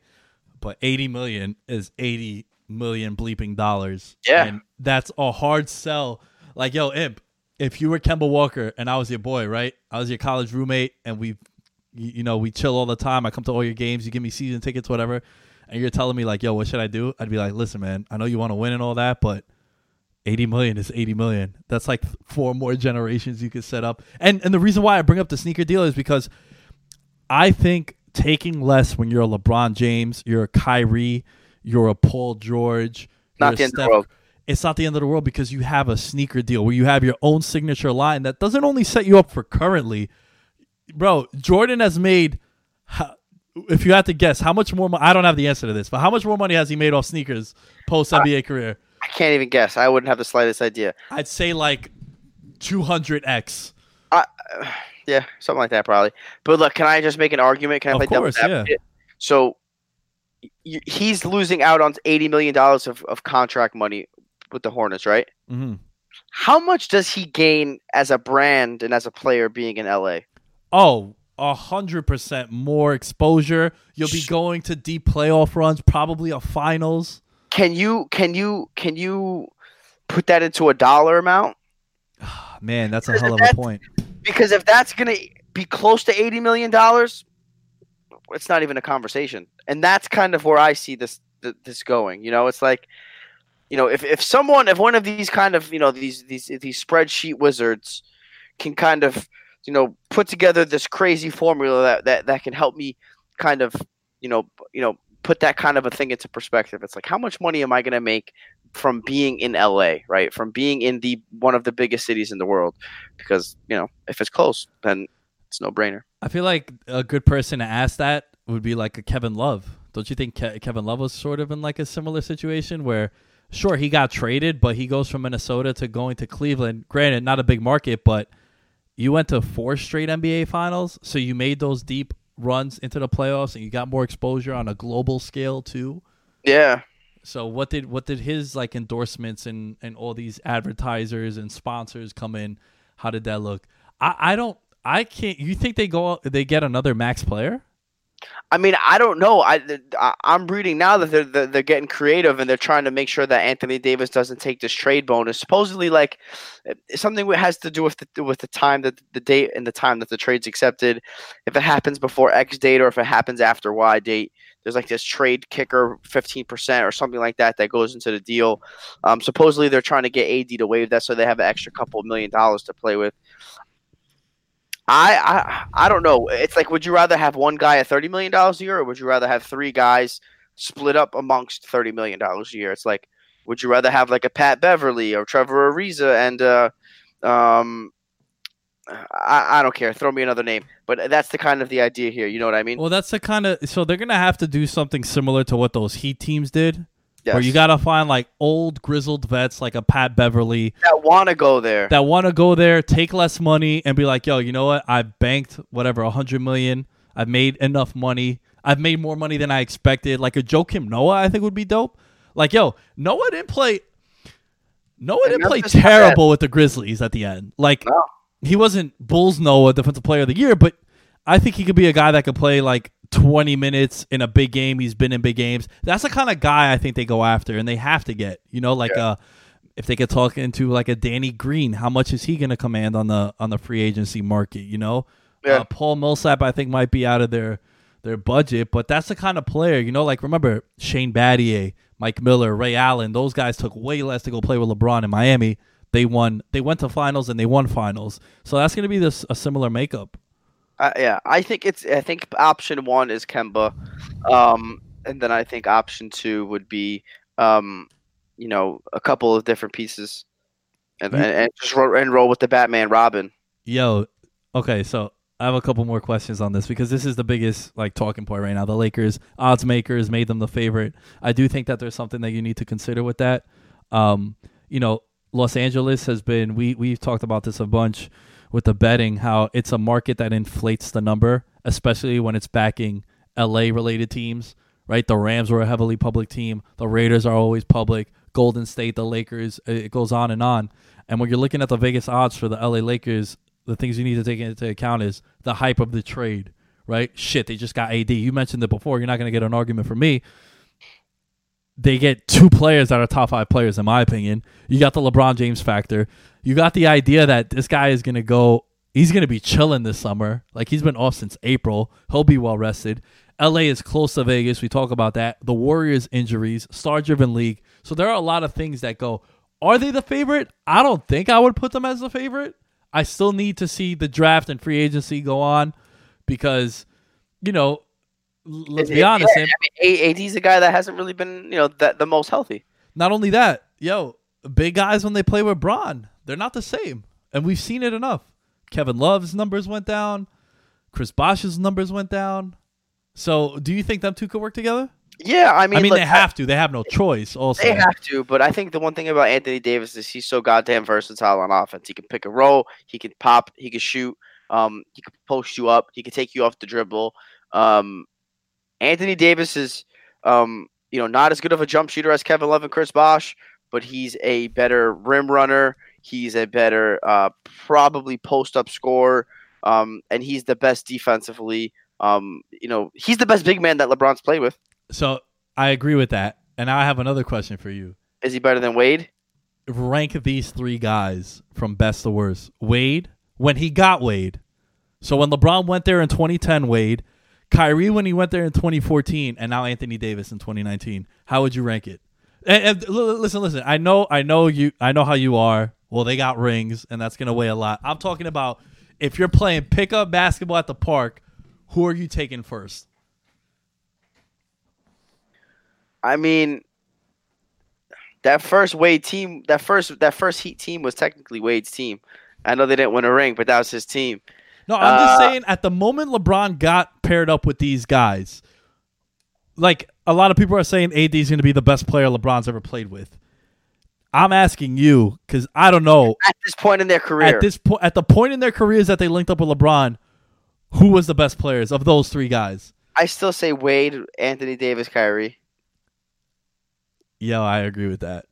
but eighty million is eighty million bleeping dollars. Yeah. and that's a hard sell. Like, yo, Imp, if you were Kemba Walker and I was your boy, right? I was your college roommate, and we, you, you know, we chill all the time. I come to all your games. You give me season tickets, whatever. And you're telling me like, yo, what should I do? I'd be like, listen, man, I know you want to win and all that, but 80 million is 80 million. That's like four more generations you could set up. And and the reason why I bring up the sneaker deal is because I think taking less when you're a LeBron James, you're a Kyrie, you're a Paul George, Not the end of the world. It's not the end of the world because you have a sneaker deal where you have your own signature line that doesn't only set you up for currently. Bro, Jordan has made if you had to guess how much more mo- I don't have the answer to this, but how much more money has he made off sneakers post NBA career? I can't even guess. I wouldn't have the slightest idea. I'd say like 200x. I, yeah, something like that probably. But look, can I just make an argument? Can I Of play devil's course, yeah. advocate? So y- he's losing out on eighty million dollars of, of contract money with the Hornets, right? hmm How much does he gain as a brand and as a player being in LA? Oh, a hundred percent more exposure. You'll be going to deep playoff runs, probably a finals. Can you can you can you put that into a dollar amount? Man, that's a hell of a point. Because if that's gonna be close to eighty million dollars, it's not even a conversation. And that's kind of where I see this this going. You know, it's like, you know, if, if someone, if one of these kind of, you know, these these these spreadsheet wizards can kind of, you know, put together this crazy formula that that, that can help me kind of, you know, you know, put that kind of a thing into perspective. It's like, how much money am I going to make from being in LA, right? From being in the one of the biggest cities in the world, because you know, if it's close, then it's no brainer. I feel like a good person to ask that would be like a Kevin Love. Don't you think Ke- Kevin Love was sort of in like a similar situation where, sure, he got traded, but he goes from Minnesota to going to Cleveland. Granted, not a big market, but you went to four straight NBA finals, so you made those deep runs into the playoffs, and you got more exposure on a global scale too. Yeah, So what did what did his like endorsements and and all these advertisers and sponsors come in? How did that look? I, I don't. I can't. You think they go? They get another max player? I mean, I don't know. I, I I'm reading now that they're, they're they're getting creative and they're trying to make sure that Anthony Davis doesn't take this trade bonus. Supposedly, like eh, something has to do with the with the time that the date and the time that the trade's accepted. If it happens before X date or if it happens after Y date, there's like this trade kicker, fifteen percent or something like that that goes into the deal. Um, supposedly, they're trying to get AD to waive that so they have an extra couple million dollars to play with. I, I I don't know. It's like, would you rather have one guy at thirty million dollars a year, or would you rather have three guys split up amongst thirty million dollars a year? It's like, would you rather have like a Pat Beverley or Trevor Ariza and uh, um, I, I don't care. Throw me another name, but that's the kind of the idea here. You know what I mean? Well, that's the kind of. So they're gonna have to do something similar to what those Heat teams did, yes. where you gotta find like old grizzled vets like a Pat Beverley that want to go there. that want to go there, take less money, and be like, "Yo, you know what? I banked whatever a hundred million. I've made enough money. I've made more money than I expected." Like a Joakim Noah, I think would be dope. Like, yo, Noah didn't play. Noah And didn't play Memphis not bad. terrible with the Grizzlies at the end. Like, No. he wasn't Bulls Noah Defensive Player of the Year, but I think he could be a guy that could play like 20 minutes in a big game. He's been in big games. That's the kind of guy I think they go after, and they have to get. You know, like uh, if they could talk into like a Danny Green, how much is he going to command on the on the free agency market? You know, Yeah. uh, Paul Millsap I think might be out of their their budget, but that's the kind of player. You know, like remember Shane Battier, Mike Miller, Ray Allen. Those guys took way less to go play with LeBron in Miami. They won. They went to finals and they won finals. So that's going to be this a similar makeup. Uh, yeah, I think it's. I think option one is Kemba, um, and then I think option two would be, um, you know, a couple of different pieces, and, and, and just roll, and roll with the Batman Robin. Yo, okay, so I have a couple more questions on this because this is the biggest like talking point right now. The Lakers odds makers made them the favorite. I do think that there's something that you need to consider with that. Um, you know, Los Angeles has been we we've talked about this a bunch with the betting how it's a market that inflates the number, especially when it's backing LA related teams, right? The Rams were a heavily public team. The Raiders are always public. Golden State, the Lakers, it goes on and on. And when you're looking at the Vegas odds for the LA Lakers, the things you need to take into account is the hype of the trade, right? Shit, they just got AD. You mentioned it before. You're not going to get an argument from me. They get two players that are top five players, in my opinion. You got the LeBron James factor. You got the idea that this guy is going to go, he's going to be chilling this summer. Like he's been off since April. He'll be well rested. LA is close to Vegas. We talk about that. The Warriors' injuries, star driven league. So there are a lot of things that go. Are they the favorite? I don't think I would put them as the favorite. I still need to see the draft and free agency go on because, you know, let's be honest. Yeah, I mean, A- AD's a guy that hasn't really been, you know, that the most healthy. not only that, yo, big guys when they play with Bron, they're not the same. And we've seen it enough. Kevin Love's numbers went down. Chris Bosh's numbers went down. So do you think them two could work together? Yeah, I mean, I mean, look, they have to. They have no choice. Also, They have to, but I think the one thing about Anthony Davis is he's so goddamn versatile on offense. He can pick a roll, he can pop, he can shoot, um, he can post you up, he can take you off the dribble. Um, Anthony Davis is, um, you know, not as good of a jump shooter as Kevin Love and Chris Bosh, but he's a better rim runner. He's a better, uh, probably post up scorer, um, and he's the best defensively. Um, you know, he's the best big man that LeBron's played with. So I agree with that. And now I have another question for you. Is he better than Wade? rank these three guys from best to worst. Wade, when he got Wade. So when LeBron went there in 2010, Wade, Kyrie when he went there in 2014, and now Anthony Davis in 2019. How would you rank it? And, and listen, listen. I know, I know you. I know how you are. Well, they got rings, and that's gonna weigh a lot. I'm talking about if you're playing pickup basketball at the park. Who are you taking first? I mean, that first Wade team, that first that first Heat team was technically Wade's team. I know they didn't win a ring, but that was his team. No, I'm just Uh, saying at the moment LeBron got paired up with these guys, like a lot of people are saying AD is going to be the best player LeBron's ever played with. I'm asking you because I don't know At this point in their career, at this point at the point in their careers that they linked up with LeBron, who was the best players of those three guys? I still say Wade, Anthony Davis, Kyrie. Yeah, I agree with that.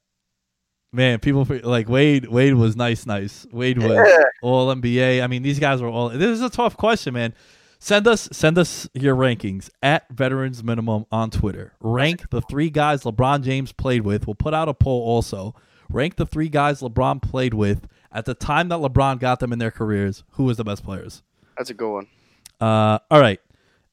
Man, people like Wade. Wade was nice, nice. Wade was Yeah. all NBA. I mean, these guys were all. This is a tough question, man. Send us send us your rankings at Veterans Minimum on Twitter. Rank the three guys LeBron James played with. We'll put out a poll also. Rank the three guys LeBron played with at the time that LeBron got them in their careers. Who was the best players? That's a good one. Uh, all right.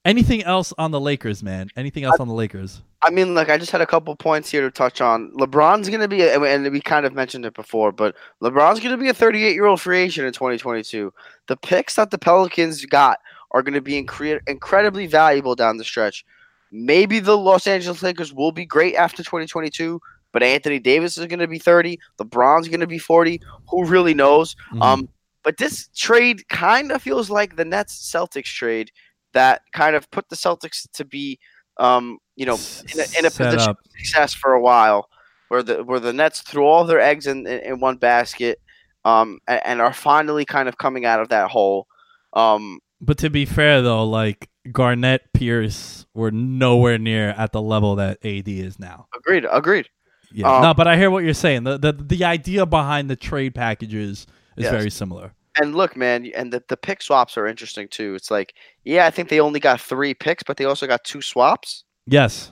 Anything else on the Lakers, man? Anything else on the Lakers? I mean, like I just had a couple points here to touch on. LeBron's going to be, a- and we kind of mentioned it before, but LeBron's going to be a 38 year old free agent in 2022. The picks that the Pelicans got are going to be incre- incredibly valuable down the stretch. Maybe the Los Angeles Lakers will be great after 2022, but Anthony Davis is going to be 30. LeBron's going to be 40. Who really knows? Mhm. Um, but this trade kind of feels like the Nets Celtics trade that kind of put the Celtics to be, um, you know, in a, in a position up. of success for a while, where the where the Nets threw all their eggs in, in, in one basket, um, and, and are finally kind of coming out of that hole. Um, But to be fair, though, like Garnett, Pierce were nowhere near at the level that AD is now. agreed, agreed. Yeah, Um, no, but I hear what you're saying. The the the idea behind the trade packages is Yes. very similar. And look, man, and the, the pick swaps are interesting too. It's like, yeah, I think they only got three picks, but they also got two swaps. Yes,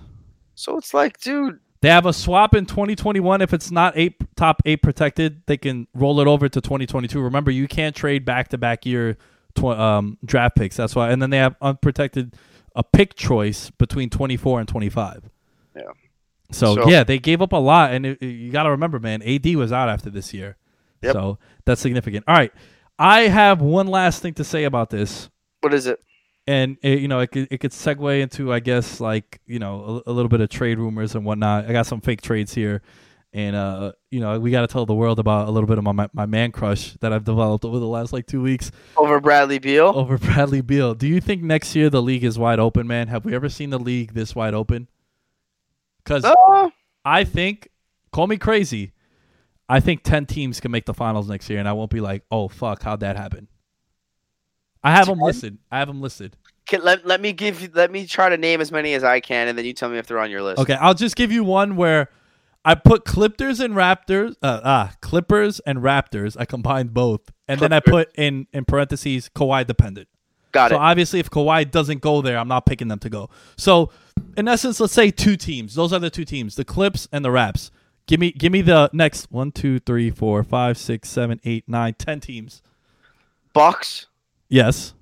So it's like, dude, they have a swap in 2021. If it's not eight top eight protected, they can roll it over to 2022. Remember, you can't trade back to back year tw- um, draft picks. That's why. And then they have unprotected a pick choice between 24 and 25. So, So- yeah, they gave up a lot, and it, it- you got to remember, man, AD was out after this year, Yep. so that's significant. All right, I have one last thing to say about this, what is it? and it, you know, it could, it could segue into, I guess, like you know, a, a little bit of trade rumors and whatnot. I got some fake trades here, and uh, you know, we got to tell the world about a little bit of my my man crush that I've developed over the last like two weeks Over Bradley Beal? over Bradley Beal. Do you think next year the league is wide open, man? Have we ever seen the league this wide open? Because Uh, I think, call me crazy, I think 10 teams can make the finals next year, and I won't be like, oh, fuck, how'd that happen? I have them 10? listed. I have them listed. can, let, let me give you, let me try to name as many as I can, and then you tell me if they're on your list. Okay, I'll just give you one where I put Clippers and Raptors, uh, ah, Clippers and Raptors. I combined both, and then I put in in parentheses Kawhi dependent. Got so it. obviously, if Kawhi doesn't go there, I'm not picking them to go. So, in essence, let's say two teams. Those are the two teams: the Clips and the Raps. Give me, give me the next one, two, three, four, five, six, seven, eight, nine, ten teams. Bucks, Yes,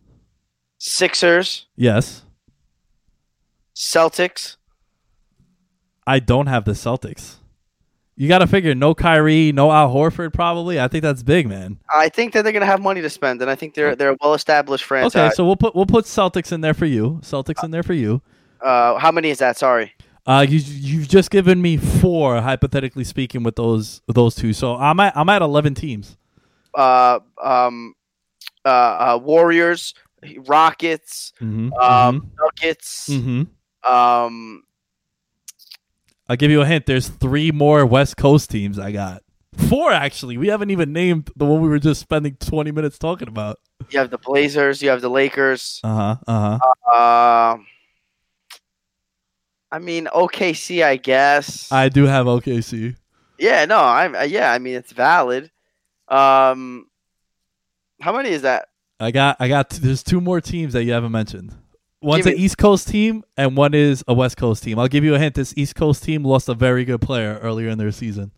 Sixers, yes. Celtics. I don't have the Celtics. You got to figure no Kyrie, no Al Horford. Probably. I think that's big, man. I think that they're gonna have money to spend, and I think they're they're a well-established franchise. Okay, so we'll put we'll put Celtics in there for you. Celtics in there for you. uh, how many is that? Sorry. Uh, you you've just given me four, hypothetically speaking, with those with those two. So I'm at I'm at eleven teams. Uh, um, uh, uh, Warriors, Rockets, Mm-hmm. um, Nuggets. mm-hmm. Um, I'll give you a hint. There's three more West Coast teams. I got four actually. We haven't even named the one we were just spending 20 minutes talking about. you have the Blazers. You have the Lakers. Uh huh. Uh huh. Um, I mean OKC, I guess. I do have OKC. yeah, no, I'm. uh, Yeah, I mean it's valid. Um, how many is that? I got I got there's two more teams that you haven't mentioned. One's an East Coast team and one is a West Coast team. I'll give you a hint. This East Coast team lost a very good player earlier in their season.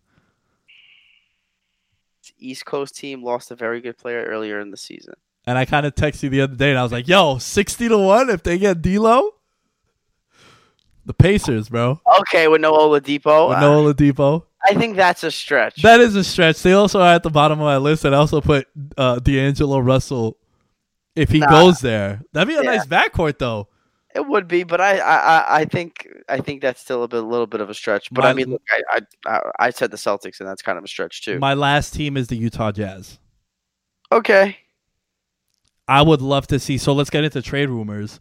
East Coast team lost a very good player earlier in the season. And I kind of texted you the other day and I was like, yo, 60 to 1 if they get D'Lo? The Pacers, bro. Okay, with no Oladipo, With no Oladipo. I think that's a stretch. That is a stretch. They also are at the bottom of my list, and I also put uh, D'Angelo Russell if he Nah. goes there. That'd be a Yeah. nice backcourt, though. It would be, but I, I, I- think, I think that's still a bit, a little bit of a stretch. But My- I mean, look, I, I, I, I said the Celtics, and that's kind of a stretch too. My last team is the Utah Jazz. okay, I would love to see. So let's get into trade rumors.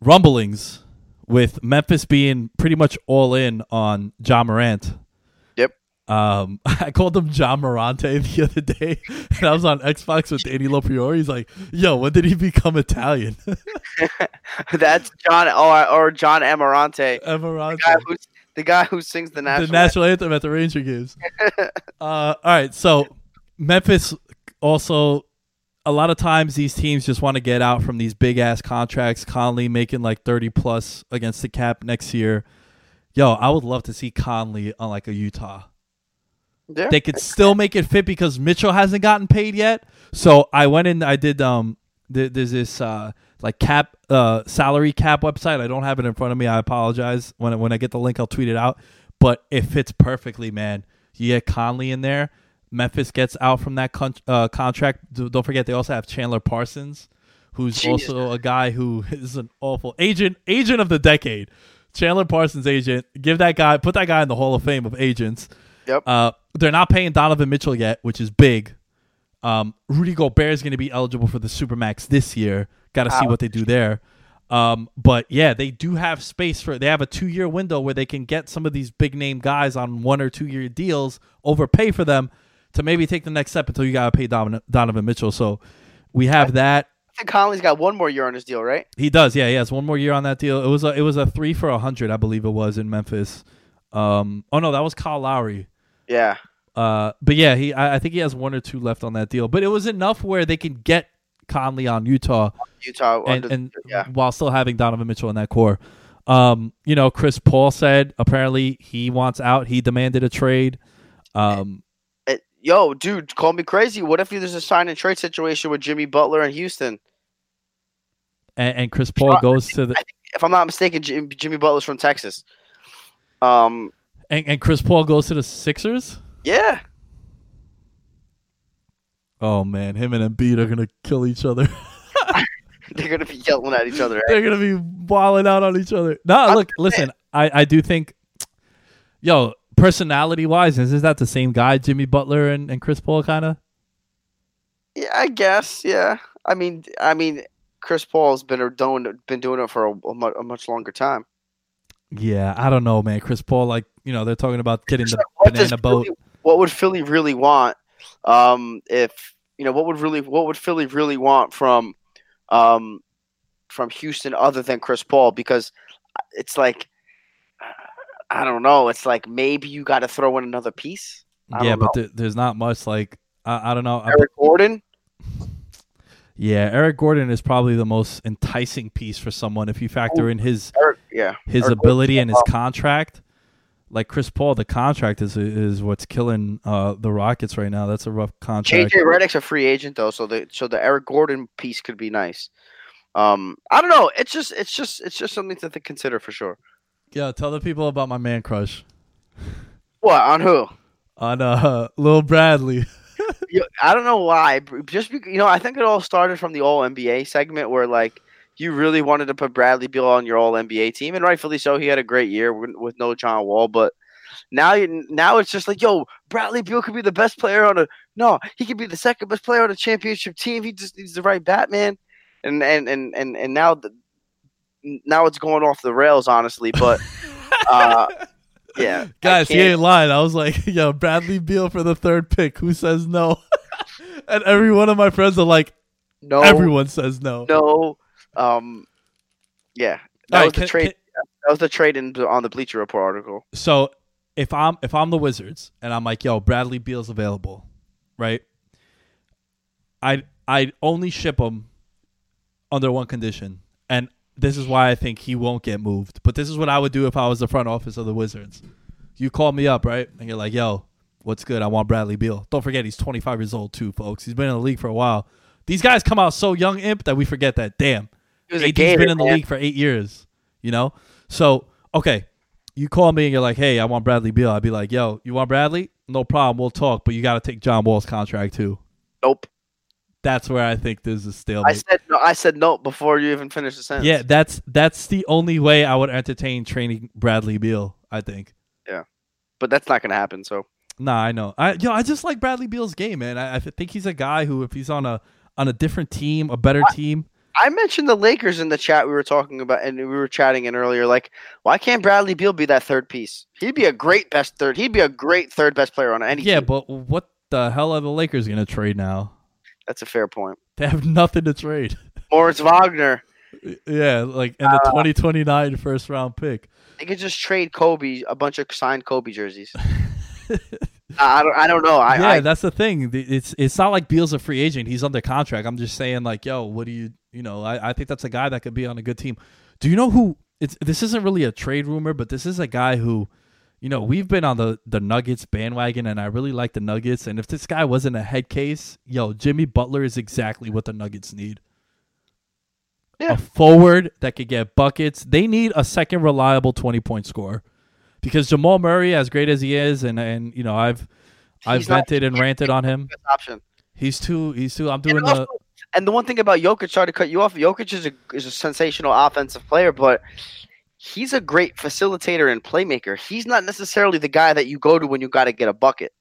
Rumblings with Memphis being pretty much all in on Ja Morant. Um, I called him John Morante the other day, and I was on Xbox with Danny Lopriori. He's like, "Yo, when did he become Italian?" that's John or, or John Amirante, Amarante. guy who's the guy who sings the national. the national anthem at the Ranger games. uh, all right, so Memphis also a lot of times these teams just want to get out from these big ass contracts. Conley making like thirty plus against the cap next year. Yo, I would love to see Conley on like a Utah. Yeah. They could still make it fit because Mitchell hasn't gotten paid yet. So I went in. I did. Um, th- there's this uh like cap uh salary cap website. I don't have it in front of me. I apologize. When I- when I get the link, I'll tweet it out. But it fits perfectly, man. You get Conley in there. Memphis gets out from that con- uh, contract. Don't forget, they also have Chandler Parsons, who's also a guy who is an awful agent, agent of the decade. Chandler Parsons agent. Give that guy, put that guy in the Hall of Fame of agents. Yep. Uh, they're not paying Donovan Mitchell yet, which is big. Um, Rudy Gobert is going to be eligible for the Supermax this year. Got to see what they do there. Um, but yeah, they do have space for. They have a two-year window where they can get some of these big name guys on one or two-year deals, overpay for them to maybe take the next step until you got to pay Donovan, Donovan Mitchell. So we have that. I think Conley's got one more year on his deal, right? He does, yeah, he has one more year on that deal. It was a it was a three for a hundred, I believe it was in Memphis. Um, oh no, that was Kyle Lowry. Yeah. Uh, but yeah, he I, I think he has one or two left on that deal. But it was enough where they can get Conley on Utah Utah and, under, and yeah. while still having Donovan Mitchell in that core. Um, you know, Chris Paul said apparently he wants out. He demanded a trade. Um, Eh, Yo, dude, call me crazy. What if there's a sign and trade situation with Jimmy Butler in Houston? and, and Chris Paul goes to the If I'm not mistaken, Jimmy Butler's from Texas. Um, and, and Chris Paul goes to the Sixers. yeah. Oh man, him and Embiid are gonna kill each other. They're gonna be yelling at each other. eh? They're gonna be walling out on each other. No, look, listen, I, I do think, yo, personality wise, is that the same guy, Jimmy Butler and, and Chris Paul, kind of? Yeah, I guess. Yeah. I mean, I mean, Chris Paul's been doing been doing it for a, a, a much longer time. Yeah, I don't know, man. Chris Paul, like, you know, they're talking about getting the What banana boat. Philly- what would Philly really want? Um, if you know, what would really what would Philly really want from, um, from Houston other than Chris Paul? Because it's like, I don't know. It's like maybe you got to throw in another piece. I Yeah, but th- there's not much, like, I, I don't know. I- Eric Gordon. yeah, Eric Gordon is probably the most enticing piece for someone if you factor in his Eric, yeah. his Eric ability and his contract. Like Chris Paul, the contract is is what's killing uh, the Rockets right now. That's a rough contract. JJ Redick's a free agent though, so the so the Eric Gordon piece could be nice. Um, I don't know. It's just it's just it's just something to consider for sure. Yeah, tell the people about my man crush What on who? on uh Lil Bradley. I don't know why. Just because, you know, I think it all started from the All NBA segment where like you really wanted to put Bradley Beal on your All NBA team, and rightfully so. He had a great year with, with no John Wall, but now you now it's just like, yo, Bradley Beal could be the best player on a no, he could be the second best player on a championship team. He just needs the right Batman, and and and and and now the now it's going off the rails, honestly. But uh, yeah, Guys, he ain't lying. I was like, yo, Bradley Beal for the third pick. Who says no? and every one of my friends are like, no, everyone says no. no, um, yeah, that All was right, the trade. can- That was the trade in on the Bleacher Report article. so if I'm if I'm the Wizards and I'm like, yo, Bradley Beal's available, right? I'd I'd only ship him under one condition, and this is why I think he won't get moved. But this is what I would do if I was the front office of the Wizards. You call me up, right? And you're like, yo, what's good? I want Bradley Beal. Don't forget he's 25 years old too, folks. He's been in the league for a while. These guys come out so young, imp, that we forget that. Damn. He was a AD's Gator, been in the man. league for eight years, you know? So, okay, you call me and you're like, hey, I want Bradley Beal. I'd be like, yo, you want Bradley? No problem. We'll talk, but you got to take John Wall's contract too. Nope. That's where I think there's a I stalemate. said no. I said no before you even finished the sentence. yeah, that's that's the only way I would entertain training Bradley Beal. I think. Yeah, but that's not going to happen. So Nah, I know. I yo, I just like Bradley Beal's game, man. I, I think he's a guy who, if he's on a on a different team, a better team, I mentioned the Lakers in the chat we were talking about, and we were chatting in earlier. Like, why can't Bradley Beal be that third piece? He'd be a great best third. He'd be a great third best player on any. yeah. team. But what the hell are the Lakers gonna trade now? that's a fair point. They have nothing to trade. Moritz Wagner. Yeah, like in the uh, 2029 first round pick. They could just trade Kobe a bunch of signed Kobe jerseys. I don't. I don't know. I, yeah, I that's the thing. It's it's not like Beal's a free agent. He's under contract. I'm just saying, like, yo, what do you, you know? I, I think that's a guy that could be on a good team. Do you know who? It's this isn't really a trade rumor, but this is a guy who, you know, we've been on the the Nuggets bandwagon, and I really like the Nuggets. And if this guy wasn't a head case, yo, Jimmy Butler is exactly what the Nuggets need. Yeah. A forward that could get buckets. They need a second reliable 20 point scorer. Because Jamal Murray, as great as he is, and and you know, I've I've vented and ranted on him. option. He's too. He's too. I'm And, doing also- the. and the one thing about Jokic, sorry to cut you off. Jokic is a is a sensational offensive player, but he's a great facilitator and playmaker. He's not necessarily the guy that you go to when you got to get a bucket.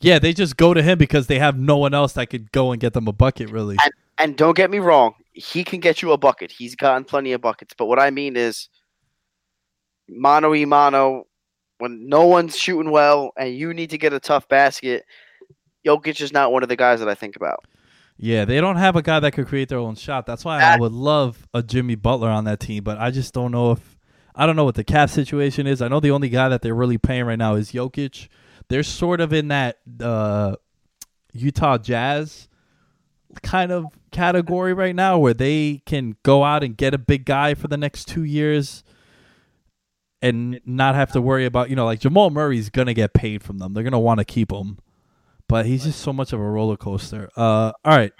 Yeah, they just go to him because they have no one else that could go and get them a bucket. Really. And don't get me wrong, he can get you a bucket. He's gotten plenty of buckets. But what I mean is, mano y mano, when no one's shooting well and you need to get a tough basket, Jokic is not one of the guys that I think about. Yeah, they don't have a guy that could create their own shot. That's why I would love a Jimmy Butler on that team, but I just don't know if I don't know what the cap situation is. I know the only guy that they're really paying right now is Jokic. They're sort of in that uh, Utah Jazz kind of category right now where they can go out and get a big guy for the next two years and not have to worry about, you know, like Jamal Murray's going to get paid from them. They're going to want to keep him. But he's just so much of a roller coaster. Uh, all right.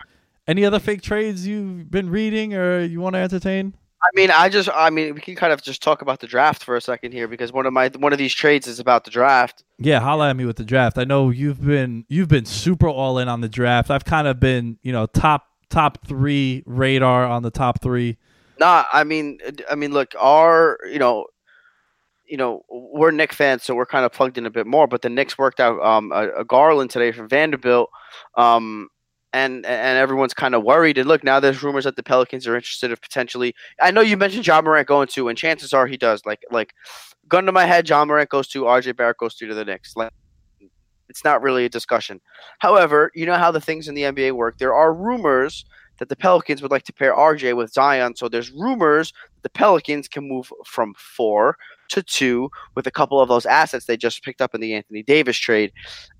Any other fake trades you've been reading or you want to entertain? I mean, I just, I mean, we can kind of just talk about the draft for a second here because one of my one of these trades is about the draft. Yeah, holla at me with the draft. I know you've been you've been super all in on the draft. I've kind of been, you know, top top three radar on the top three. Nah, I mean, I mean, look, our, you know, you know, we're Knick fans, so we're kind of plugged in a bit more. But the Knicks worked out um, a, a Garland today from Vanderbilt, um, and and everyone's kind of worried. And look, now there's rumors that the Pelicans are interested of potentially. I know you mentioned Ja Morant going to, and chances are he does. Like like, gun to my head, Ja Morant goes to, RJ Barrett goes to, to the Knicks. Like, it's not really a discussion. However, you know how the things in the NBA work. There are rumors that the Pelicans would like to pair RJ with Zion. So there's rumors the Pelicans can move from four to two with a couple of those assets they just picked up in the Anthony Davis trade.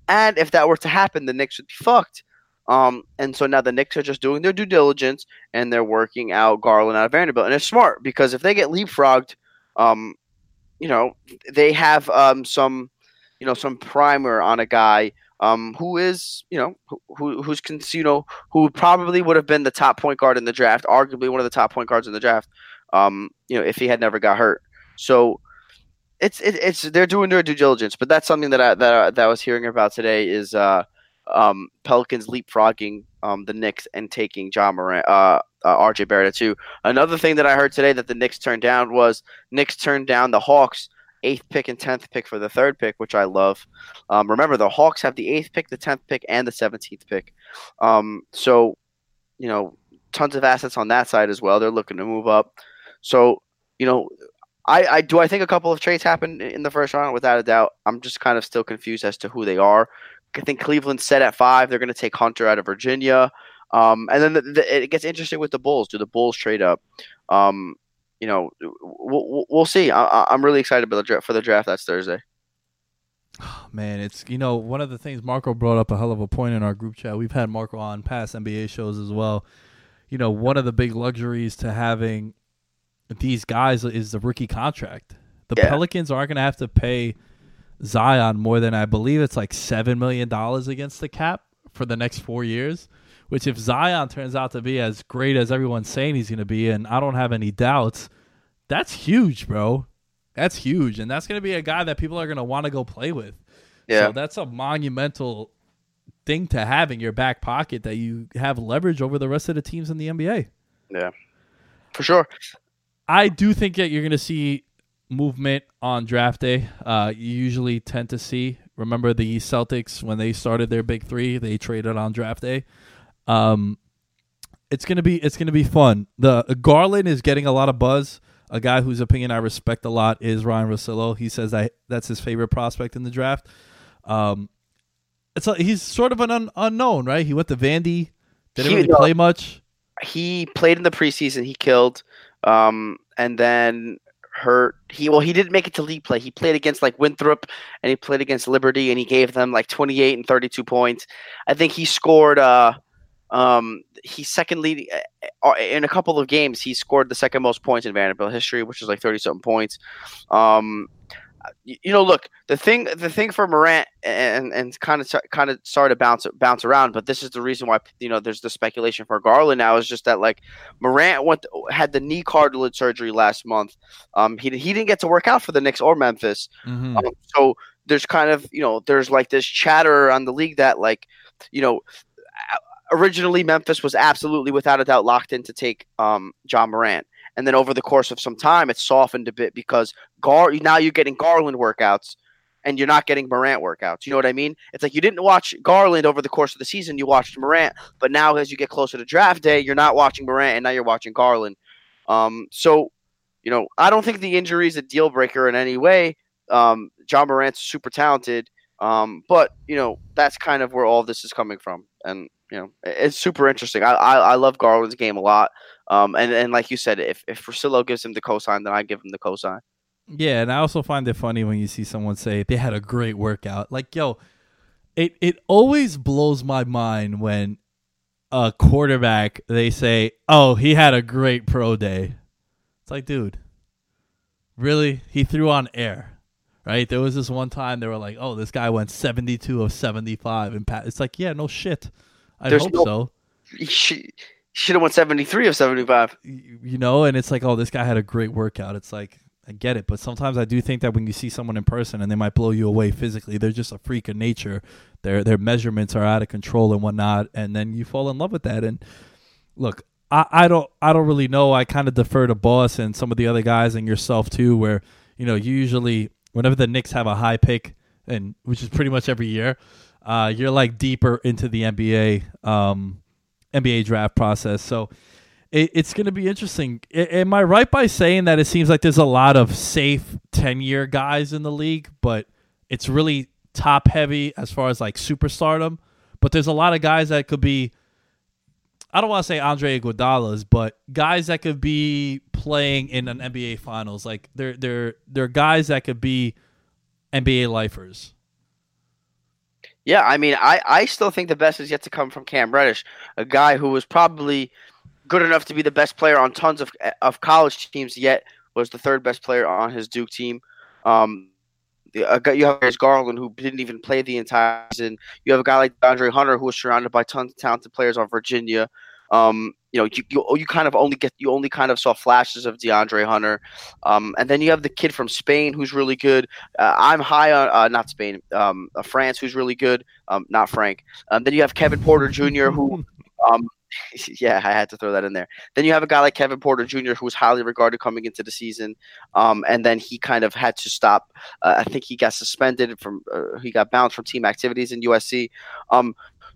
And if that were to happen, the Knicks would be fucked. Um, and so now the Knicks are just doing their due diligence and they're working out Garland out of Vanderbilt. And it's smart because if they get leapfrogged, um, you know, they have um, some, you know, some primer on a guy um, who is, you know, who, who who's, you know, who probably would have been the top point guard in the draft, arguably one of the top point guards in the draft, um, you know, if he had never got hurt. So it's it, it's they're doing their due diligence, but that's something that I that I, that I was hearing about today is uh, um, Pelicans leapfrogging um, the Knicks and taking Ja Morant, uh, uh, RJ Barrett too. Another thing that I heard today that the Knicks turned down was Knicks turned down the Hawks eighth pick and tenth pick for the third pick, which I love. Um, remember, the Hawks have the eighth pick, the tenth pick, and the seventeenth pick. Um, so, you know, tons of assets on that side as well. They're looking to move up. So, you know, I, I do I think a couple of trades happened in the first round without a doubt. I'm just kind of still confused as to who they are. I think Cleveland's set at five. They're going to take Hunter out of Virginia. Um, and then the, the, it gets interesting with the Bulls. Do the Bulls trade up? Um, you know, we'll, we'll see. I, I'm really excited about the for the draft. That's Thursday. Man, it's you know one of the things Marco brought up a hell of a point in our group chat. We've had Marco on past NBA shows as well. You know, one of the big luxuries to having these guys is the rookie contract. The Yeah. Pelicans aren't going to have to pay Zion more than I believe it's like seven million dollars against the cap for the next four years. Which, if Zion turns out to be as great as everyone's saying he's going to be, and I don't have any doubts, that's huge, bro. That's huge, and that's going to be a guy that people are going to want to go play with. Yeah. So that's a monumental thing to have in your back pocket that you have leverage over the rest of the teams in the NBA. Yeah, for sure. I do think that you're going to see movement on draft day. Uh, you usually tend to see. Remember the Celtics when they started their big three, they traded on draft day. Um, it's gonna be it's gonna be fun. The Garland is getting a lot of buzz. A guy whose opinion I respect a lot is Ryan Rossillo. He says that that's his favorite prospect in the draft. Um, it's a, he's sort of an un, unknown, right? He went to Vandy, didn't He- really play much. He played in the preseason. He killed. Um, and then hurt. He well, he didn't make it to league play. He played against like Winthrop and he played against Liberty, and he gave them like 28 and 32 points. I think he scored. Uh, um, he's second leading uh, in a couple of games. He scored the second most points in Vanderbilt history, which is like 30 something points. Um, you know, look, the thing, the thing for Morant, and and kind of kind of started to bounce bounce around, but this is the reason why you know there's the speculation for Garland now is just that like Morant went had the knee cartilage surgery last month. Um, he he didn't get to work out for the Knicks or Memphis, Mm-hmm. um, so there's kind of you know there's like this chatter on the league that like you know originally Memphis was absolutely without a doubt locked in to take um Ja Morant. And then over the course of some time, it softened a bit because Gar now you're getting Garland workouts and you're not getting Morant workouts. You know what I mean? It's like you didn't watch Garland over the course of the season, you watched Morant, but now as you get closer to draft day, you're not watching Morant and now you're watching Garland. Um, so, you know, I don't think the injury is a deal breaker in any way. Um, Ja Morant's super talented, um, but you know that's kind of where all this is coming from, and you know it's super interesting. I I, I love Garland's game a lot, um, and and like you said, if if Rosillo gives him the cosign, then I give him the cosign. Yeah, and I also find it funny when you see someone say they had a great workout. Like, yo, it it always blows my mind when a quarterback they say, "Oh, he had a great pro day." It's like, dude, really? He threw on air. Right? There was this one time they were like, "Oh, this guy went 72 of 75 and pat." It's like, "Yeah, no shit." I hope no- so. He should have won seventy three of seventy five. you you know, and it's like, oh, this guy had a great workout. It's like, I get it, but sometimes I do think that when you see someone in person and they might blow you away physically, they're just a freak of nature. Their their measurements are out of control and whatnot, and then you fall in love with that. And look, I, I don't I don't really know. I kind of defer to Boss and some of the other guys and yourself too, where you know usually whenever the Knicks have a high pick, and which is pretty much every year, uh, you're like deeper into the NBA um, NBA draft process. So it, it's going to be interesting. I, am I right by saying that it seems like there's a lot of safe 10 year guys in the league, but it's really top heavy as far as like superstardom? But there's a lot of guys that could be. I don't want to say Andre Iguodala's, but guys that could be playing in an NBA Finals, like they're they're they're guys that could be NBA lifers. Yeah, I mean, I, I still think the best is yet to come from Cam Reddish, a guy who was probably good enough to be the best player on tons of of college teams, yet was the third best player on his Duke team. Um, you have Darius Garland who didn't even play the entire season. You have a guy like DeAndre Hunter who was surrounded by tons of talented players on Virginia. Um, you know, you, you you kind of only get you only kind of saw flashes of DeAndre Hunter, um, and then you have the kid from Spain who's really good. Uh, I'm high on uh, not Spain, um, uh, France who's really good. Um, not Frank. Um, then you have Kevin Porter Jr. who, um, yeah, I had to throw that in there. Then you have a guy like Kevin Porter Jr. who was highly regarded coming into the season, um, and then he kind of had to stop. Uh, I think he got suspended from uh, he got bounced from team activities in USC.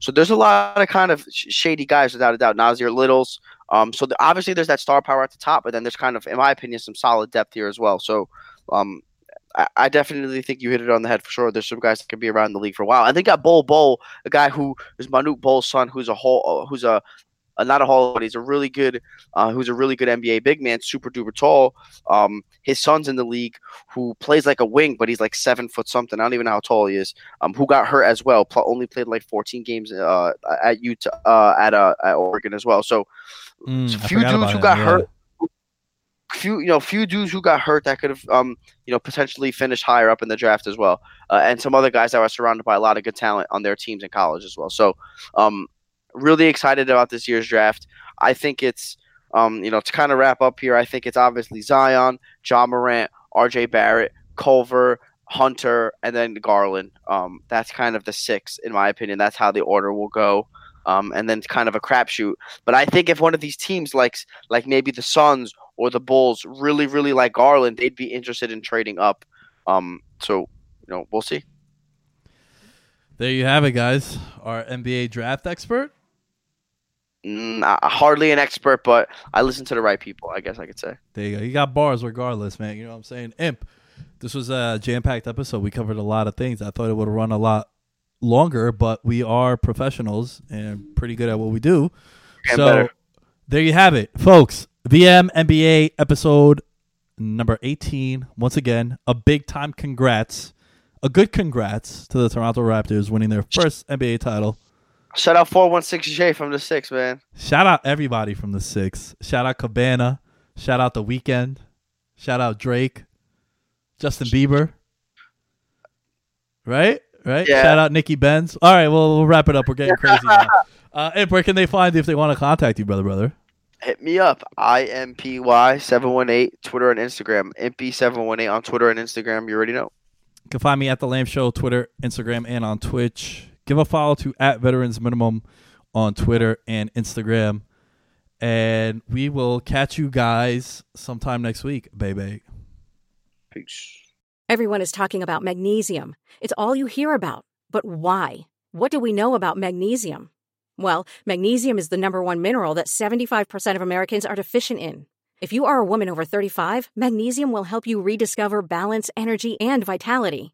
So there's a lot of kind of shady guys without a doubt. Nassir Littles. Um, so the, obviously there's that star power at the top, but then there's kind of, in my opinion, some solid depth here as well. So um, I, I definitely think you hit it on the head for sure. There's some guys that can be around the league for a while. And they got Bol Bol, a guy who is Manute Bol's son, who's a whole, uh, who's a, a not a whole, but he's a really good, uh, who's a really good NBA big man, super duper tall. Um, his son's in the league who plays like a wing, but he's like seven foot something. I don't even know how tall he is. Um, who got hurt as well. Pl- only played like 14 games uh, at Utah, uh, at uh, at Oregon as well. So Mm, so few dudes who him, got yeah. hurt. Few, you know, few dudes who got hurt that could have, um, you know, potentially finished higher up in the draft as well, uh, and some other guys that were surrounded by a lot of good talent on their teams in college as well. So, um, really excited about this year's draft. I think it's, um, you know, to kind of wrap up here, I think it's obviously Zion, Ja Morant, R.J. Barrett, Culver, Hunter, and then Garland. Um, that's kind of the six, in my opinion. That's how the order will go. Um, and then it's kind of a crapshoot. But I think if one of these teams likes like maybe the Suns or the Bulls really, really like Garland, they'd be interested in trading up. Um, so you know, we'll see. There you have it, guys. Our NBA draft expert. Mm, hardly an expert, but I listen to the right people. I guess I could say. There you go. You got bars regardless, man. You know what I'm saying? Imp. This was a jam packed episode. We covered a lot of things. I thought it would run a lot longer, but we are professionals and pretty good at what we do. Getting so better. there you have it, folks. VM NBA episode number 18. Once again, a big time congrats. A good congrats to the Toronto Raptors winning their first NBA title. Shout out 416J from the six, man. Shout out everybody from the six. Shout out Cabana. Shout out The Weeknd. Shout out Drake. Justin Bieber. Right? Right? Yeah. Shout out Nikki Benz. All right, well, we'll wrap it up. We're getting crazy now. Uh, and where can they find you if they want to contact you, brother, brother? Hit me up. IMPY718, Twitter and Instagram. MP718 on Twitter and Instagram. You already know. You can find me at The Lamb Show, Twitter, Instagram, and on Twitch. Give a follow to at Veterans Minimum on Twitter and Instagram. And we will catch you guys sometime next week, baby. Peace. Everyone is talking about magnesium. It's all you hear about. But why? What do we know about magnesium? Well, magnesium is the number one mineral that 75% of Americans are deficient in. If you are a woman over 35, magnesium will help you rediscover balance, energy, and vitality.